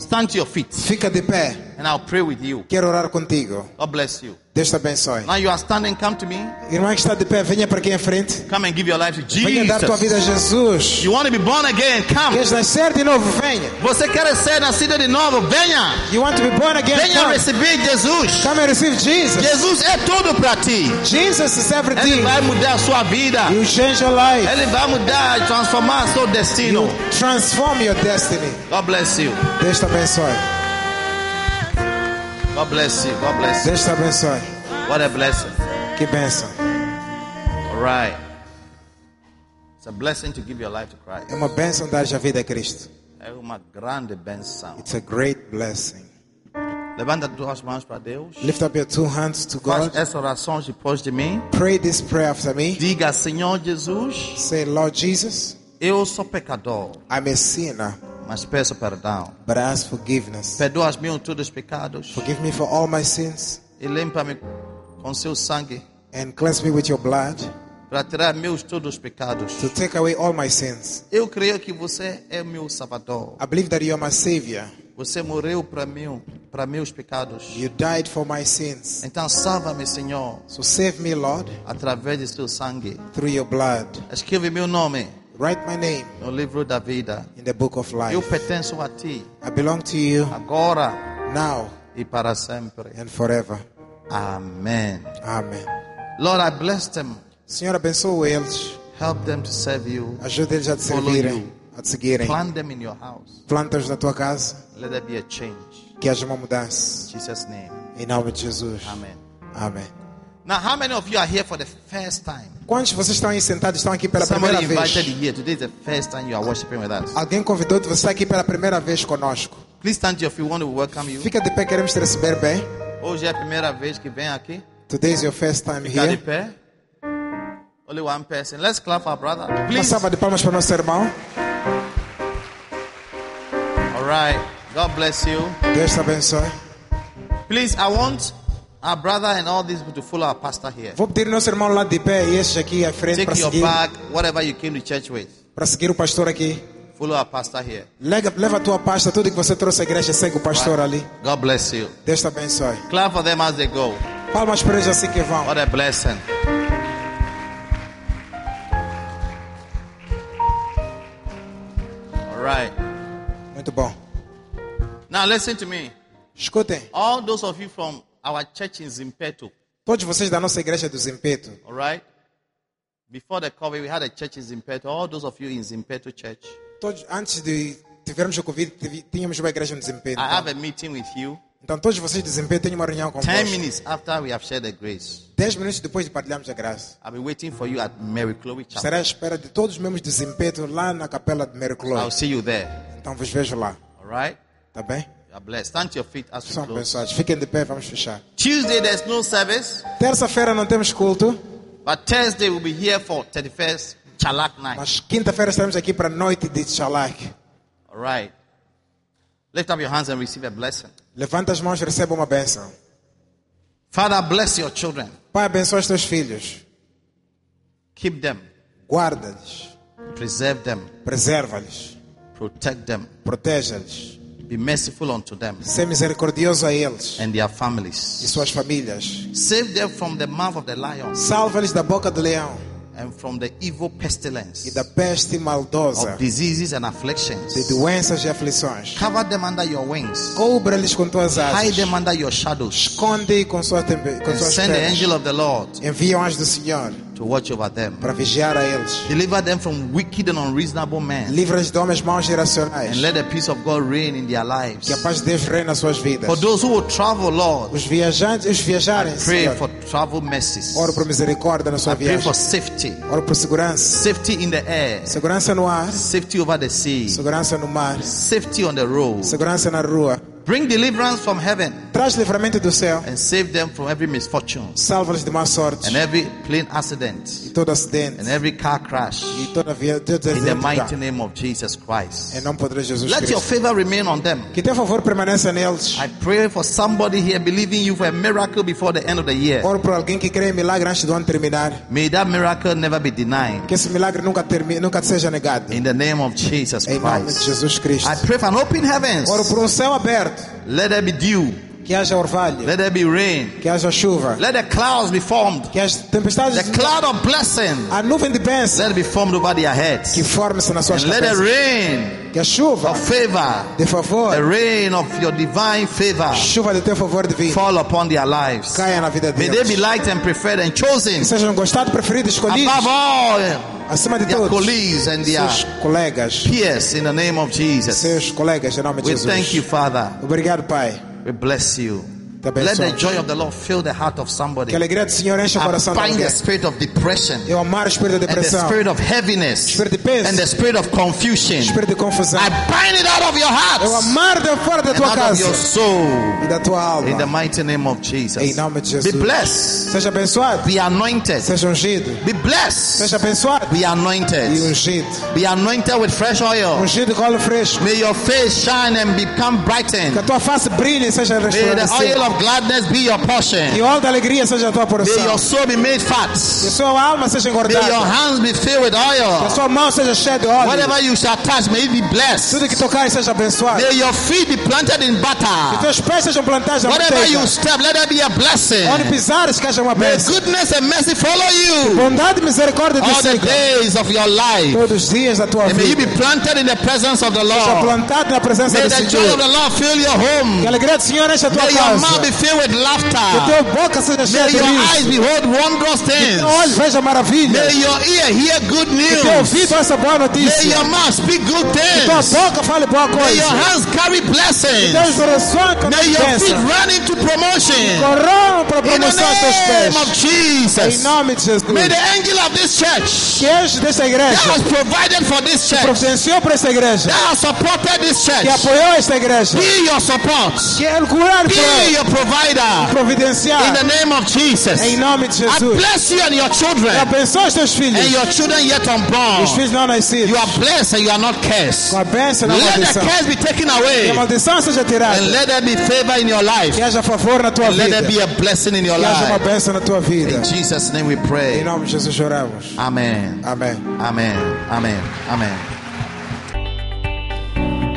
S2: Stand to your feet
S3: Fica de pé.
S2: And I'll pray with you.
S3: Quero orar contigo.
S2: God bless you.
S3: Deus te abençoe.
S2: Now you are standing, come to me.
S3: Irmã que está de pé, venha para aqui em frente.
S2: Come and give your life to
S3: Venha dar tua vida a
S2: Jesus.
S3: Jesus.
S2: You want to be born again? Come.
S3: Queres nascer de novo? Venha.
S2: Você quer ser nascido de novo? Venha.
S3: You want to be born again?
S2: Venha
S3: Come.
S2: receber Jesus.
S3: Come and receive Jesus.
S2: Jesus é tudo para ti.
S3: Jesus is
S2: Ele
S3: everything.
S2: vai mudar a sua vida.
S3: You change your life.
S2: Ele vai mudar transformar seu destino.
S3: You transform your destiny.
S2: God bless you.
S3: Deus te abençoe.
S2: God bless you. God bless you.
S3: Deus te abençoe.
S2: What a blessing.
S3: Que bênção.
S2: All right. It's a blessing to give your life to Christ.
S3: É uma bênção dar a vida a Cristo.
S2: É uma grande benção.
S3: It's a great blessing.
S2: Levanta duas mãos para Deus.
S3: Lift up your two hands to
S2: Faz
S3: God.
S2: essa oração depois de mim.
S3: Pray this prayer after me.
S2: Diga, Senhor Jesus,
S3: Say, Lord Jesus,
S2: eu sou pecador,
S3: I'm a sinner,
S2: mas peço perdão.
S3: but I ask forgiveness.
S2: Perdoa os meus todos os pecados
S3: Forgive me for all my sins
S2: e limpa-me com seu sangue
S3: and cleanse me with your blood
S2: para tirar meus todos os pecados.
S3: to take away all my sins.
S2: Eu creio que você é meu salvador.
S3: I believe that you are my Savior.
S2: Você morreu para mim, para meus pecados.
S3: You died for my sins.
S2: Então salva-me, Senhor,
S3: So save me, Lord,
S2: através de seu sangue.
S3: through your blood.
S2: Escreve meu nome
S3: Write my name
S2: no livro da vida.
S3: in the book of
S2: Eu
S3: life.
S2: pertenço a ti
S3: I belong to you
S2: agora
S3: now
S2: e para sempre.
S3: and forever.
S2: Amém.
S3: Amen.
S2: Lord, I bless them.
S3: Senhor, abençoa eles.
S2: Help them to serve you.
S3: Ajuda eles a te servirem, a te seguirem.
S2: Plant them in your house.
S3: Planta-os na tua casa,
S2: Let there be a change.
S3: que haja uma mudança.
S2: In Jesus' name.
S3: Em nome de Jesus.
S2: Amen.
S3: Amém.
S2: Now, how many of you are here for the first time?
S3: Quantos de vocês estão aí sentados estão aqui pela
S2: Somebody
S3: primeira
S2: invited
S3: vez?
S2: you here. Today is the first time you are worshiping with us.
S3: Alguém convidou-te, você aqui pela primeira vez conosco.
S2: Please stand to your feet. We want to welcome you.
S3: Fica de pé, queremos te receber bem.
S2: Hoje é a primeira vez que vem aqui.
S3: Today is your first time
S2: Ficar de
S3: here.
S2: pé. Only one person. Let's clap our brother.
S3: Uma
S2: Please.
S3: salva de palmas para nosso irmão.
S2: All right. God bless you.
S3: Deus te abençoe.
S2: Please, I want our brother and all these people to follow our pastor here.
S3: Vou pedir nosso irmão lá de pé e estes aqui à frente para
S2: Take your
S3: seguir,
S2: bag, whatever you came to church with.
S3: para seguir o pastor aqui.
S2: Follow our pastor here.
S3: Lega, leva a tua pasta, tudo que você trouxe à igreja, segue o pastor ali.
S2: God bless you.
S3: Deus te abençoe.
S2: Clap for them as they go.
S3: Palmas para eles assim que vão.
S2: What a blessing. All right.
S3: Muito bom.
S2: Now listen to me.
S3: Escutem,
S2: All those of you from our church in Zimpeto,
S3: todos vocês da nossa igreja do Zimpeto,
S2: all right? Before the COVID, we had a church in Zimpeto. All those of you in Zimpeto church,
S3: todos, antes de tivermos o Covid, tínhamos uma igreja no Zimpeto.
S2: I have a meeting with you
S3: Então, todos vocês do Zimpeto têm uma reunião com
S2: 10 minutes after we have shared the grace.
S3: Dez minutos depois de partilharmos a graça.
S2: I'll be waiting for you at Mary Chloe Chapel.
S3: Estarei à espera de todos os membros do Zimpeto lá na capela de Mary Chloe.
S2: I'll see you there.
S3: Então, vos vejo lá.
S2: All right?
S3: Tá bem?
S2: Are blessed. Stand to your feet as we
S3: São
S2: close.
S3: abençoados. Fiquem de pé, vamos fechar.
S2: Tuesday, there's no service,
S3: Terça-feira não temos culto,
S2: but Thursday we'll be here for 31st Chalak night.
S3: mas quinta-feira estaremos aqui para a noite de Shalak.
S2: All right. Lift up your hands and receive a blessing.
S3: Levanta as mãos e receba uma bênção.
S2: Father, bless your children.
S3: Pai, abençoa os teus filhos.
S2: Keep them,
S3: Guarda-lhes.
S2: preserve them,
S3: Preserva-lhes.
S2: protect them,
S3: Proteja-lhes.
S2: Be merciful unto them
S3: Ser misericordioso a eles
S2: and their
S3: e
S2: families.
S3: suas famílias.
S2: Save them from the mouth of the lion
S3: Salva-lhes da boca do leão
S2: and from the evil
S3: e
S2: pestilence
S3: da peste maldosa,
S2: of diseases and afflictions.
S3: de doenças e aflições.
S2: Cover them under your wings.
S3: Cobra-lhes com tuas asas.
S2: Hide them under your shadows.
S3: Esconde com, sua tempe- com
S2: And
S3: suas
S2: send the angel of the Lord
S3: Envia o anjo do Senhor
S2: to watch over them.
S3: para vigiar a eles.
S2: Deliver them from wicked and unreasonable men.
S3: Livra-os de homens maus irracionais.
S2: And let the peace of God reign in their
S3: Que a
S2: lives.
S3: paz de Deus reine nas suas vidas.
S2: For those who will travel, Lord,
S3: Os viajantes, os viajarem,
S2: pray
S3: Senhor.
S2: for travel mercies.
S3: Oro por misericórdia na
S2: I
S3: sua
S2: pray for
S3: viagem.
S2: safety.
S3: Oro por segurança.
S2: Safety in the air.
S3: Segurança no ar.
S2: Safety over the sea.
S3: Segurança no mar.
S2: Safety on the road.
S3: Segurança na rua.
S2: Bring deliverance from heaven
S3: Traz livramento do céu.
S2: and save them from every misfortune
S3: Salva-los de má sorte.
S2: and every plane accident
S3: E todo acidente.
S2: and every car crash.
S3: E toda via, todo
S2: In the
S3: acidente.
S2: mighty name of Jesus Christ.
S3: Em nome poderoso de Jesus
S2: Let your favor remain on them.
S3: Que teu favor permaneça neles.
S2: I pray for somebody here believing you for a miracle before the end of the year.
S3: Oro por alguém que crê em milagre antes do ano terminar.
S2: May that miracle never be denied.
S3: Que esse milagre nunca, termine, nunca seja negado.
S2: In the name of Jesus
S3: Em nome de
S2: Christ.
S3: Jesus Cristo.
S2: I pray for an open heavens.
S3: Oro por um céu aberto.
S2: Let there be dew.
S3: Que haja orvalho.
S2: Let there be rain.
S3: Que haja chuva.
S2: Let the clouds be formed.
S3: Que as tempestades.
S2: The cloud of blessing.
S3: A nuvem de bênção.
S2: Let it be formed over their heads.
S3: Que forme-se nas suas
S2: And let the
S3: cabeças.
S2: rain
S3: Que a chuva
S2: of favor,
S3: de
S2: the
S3: favor.
S2: rain of your divine favor,
S3: Chuva de teu favor divino.
S2: fall upon their lives.
S3: Caia na vida
S2: May they be
S3: deles.
S2: liked and preferred and chosen
S3: Que sejam gostados, preferidos,
S2: above
S3: escolhidos.
S2: all
S3: Acima de
S2: their
S3: todos.
S2: colleagues and
S3: Seus colegas.
S2: peers in the name of Jesus.
S3: Seus colegas, em nome de
S2: We thank you,
S3: Jesus.
S2: Father.
S3: Obrigado, Pai.
S2: We bless you. Let the joy of the Lord fill the heart of somebody.
S3: Que a alegria do Senhor enche o
S2: I
S3: coração de
S2: bind the spirit of depression
S3: Eu amar o espírito de
S2: and the spirit of heaviness
S3: Espírito de peso.
S2: and the spirit of confusion.
S3: Espírito de confusão.
S2: I bind it out of your
S3: Eu
S2: heart
S3: amar de fora da
S2: and
S3: tua
S2: out of your soul
S3: e da tua
S2: in the mighty name of Jesus.
S3: Em nome de
S2: Be
S3: Jesus.
S2: blessed,
S3: Seja abençoado.
S2: be anointed,
S3: Seja ungido.
S2: be blessed,
S3: Seja abençoado
S2: be
S3: e
S2: anointed,
S3: ungido.
S2: be anointed with fresh oil.
S3: Ungido com óleo fresco.
S2: May your face shine and become brightened.
S3: Que a tua face brilhe e seja
S2: May the oil
S3: resplandecida.
S2: Of gladness be your portion.
S3: Que óleo da alegria seja a tua
S2: May your soul be made fat.
S3: Que sua alma seja engordada.
S2: May your hands be filled with oil.
S3: Que sua mão seja cheia de óleo.
S2: Whatever you shall touch, may it be blessed.
S3: Tudo que tocar seja abençoado.
S2: May your feet be planted in
S3: Que
S2: butter.
S3: teus pés sejam plantados na
S2: Whatever you step, let there be a blessing.
S3: Onde pisares, que haja uma
S2: May goodness and mercy follow you
S3: Bondade e misericórdia te
S2: all the days of your life.
S3: Todos os dias da tua
S2: And may you be planted in the presence of the Lord.
S3: Seja plantado na presença do Senhor.
S2: May the joy of the Lord fill your home.
S3: Que a alegria do Senhor enche a tua
S2: May be filled with
S3: Que
S2: laughter.
S3: tua boca seja cheia
S2: May
S3: de
S2: your eyes behold wondrous things.
S3: Que olhos veja maravilhas.
S2: May your ear hear good
S3: Que teu
S2: news.
S3: ouvido essa boa
S2: May your mouth speak good
S3: Que tua
S2: things.
S3: boca fale boa
S2: May your hands carry blessings.
S3: Teus corações
S2: May your feet run into promotion.
S3: Corram para
S2: In the
S3: promoção dos teus
S2: name of.
S3: Em
S2: Jesus.
S3: nome de Jesus.
S2: May the angel of this church
S3: Que anjo desta
S2: that has provided for this church,
S3: providenciou para esta igreja.
S2: that has supported this church,
S3: Que apoiou esta igreja.
S2: be your support,
S3: Que ele curar
S2: be your provider.
S3: providenciar.
S2: In the name of Jesus.
S3: Em nome de
S2: I bless you and your children
S3: Abençoa os teus filhos.
S2: and your children yet unborn.
S3: Os filhos não nascidos.
S2: You are blessed and you are not cursed.
S3: Com a bênção na
S2: Let the curse be taken
S3: Que a
S2: away
S3: maldição seja tirada.
S2: and let there be favor in your life.
S3: Que haja favor na tua
S2: Let
S3: vida.
S2: there be a blessing in your
S3: Que haja uma
S2: life.
S3: bênção na tua vida.
S2: In Jesus' name we
S3: Em
S2: pray.
S3: nome de Jesus oramos.
S2: Amen.
S3: Amém.
S2: Amen. Amen. Amen.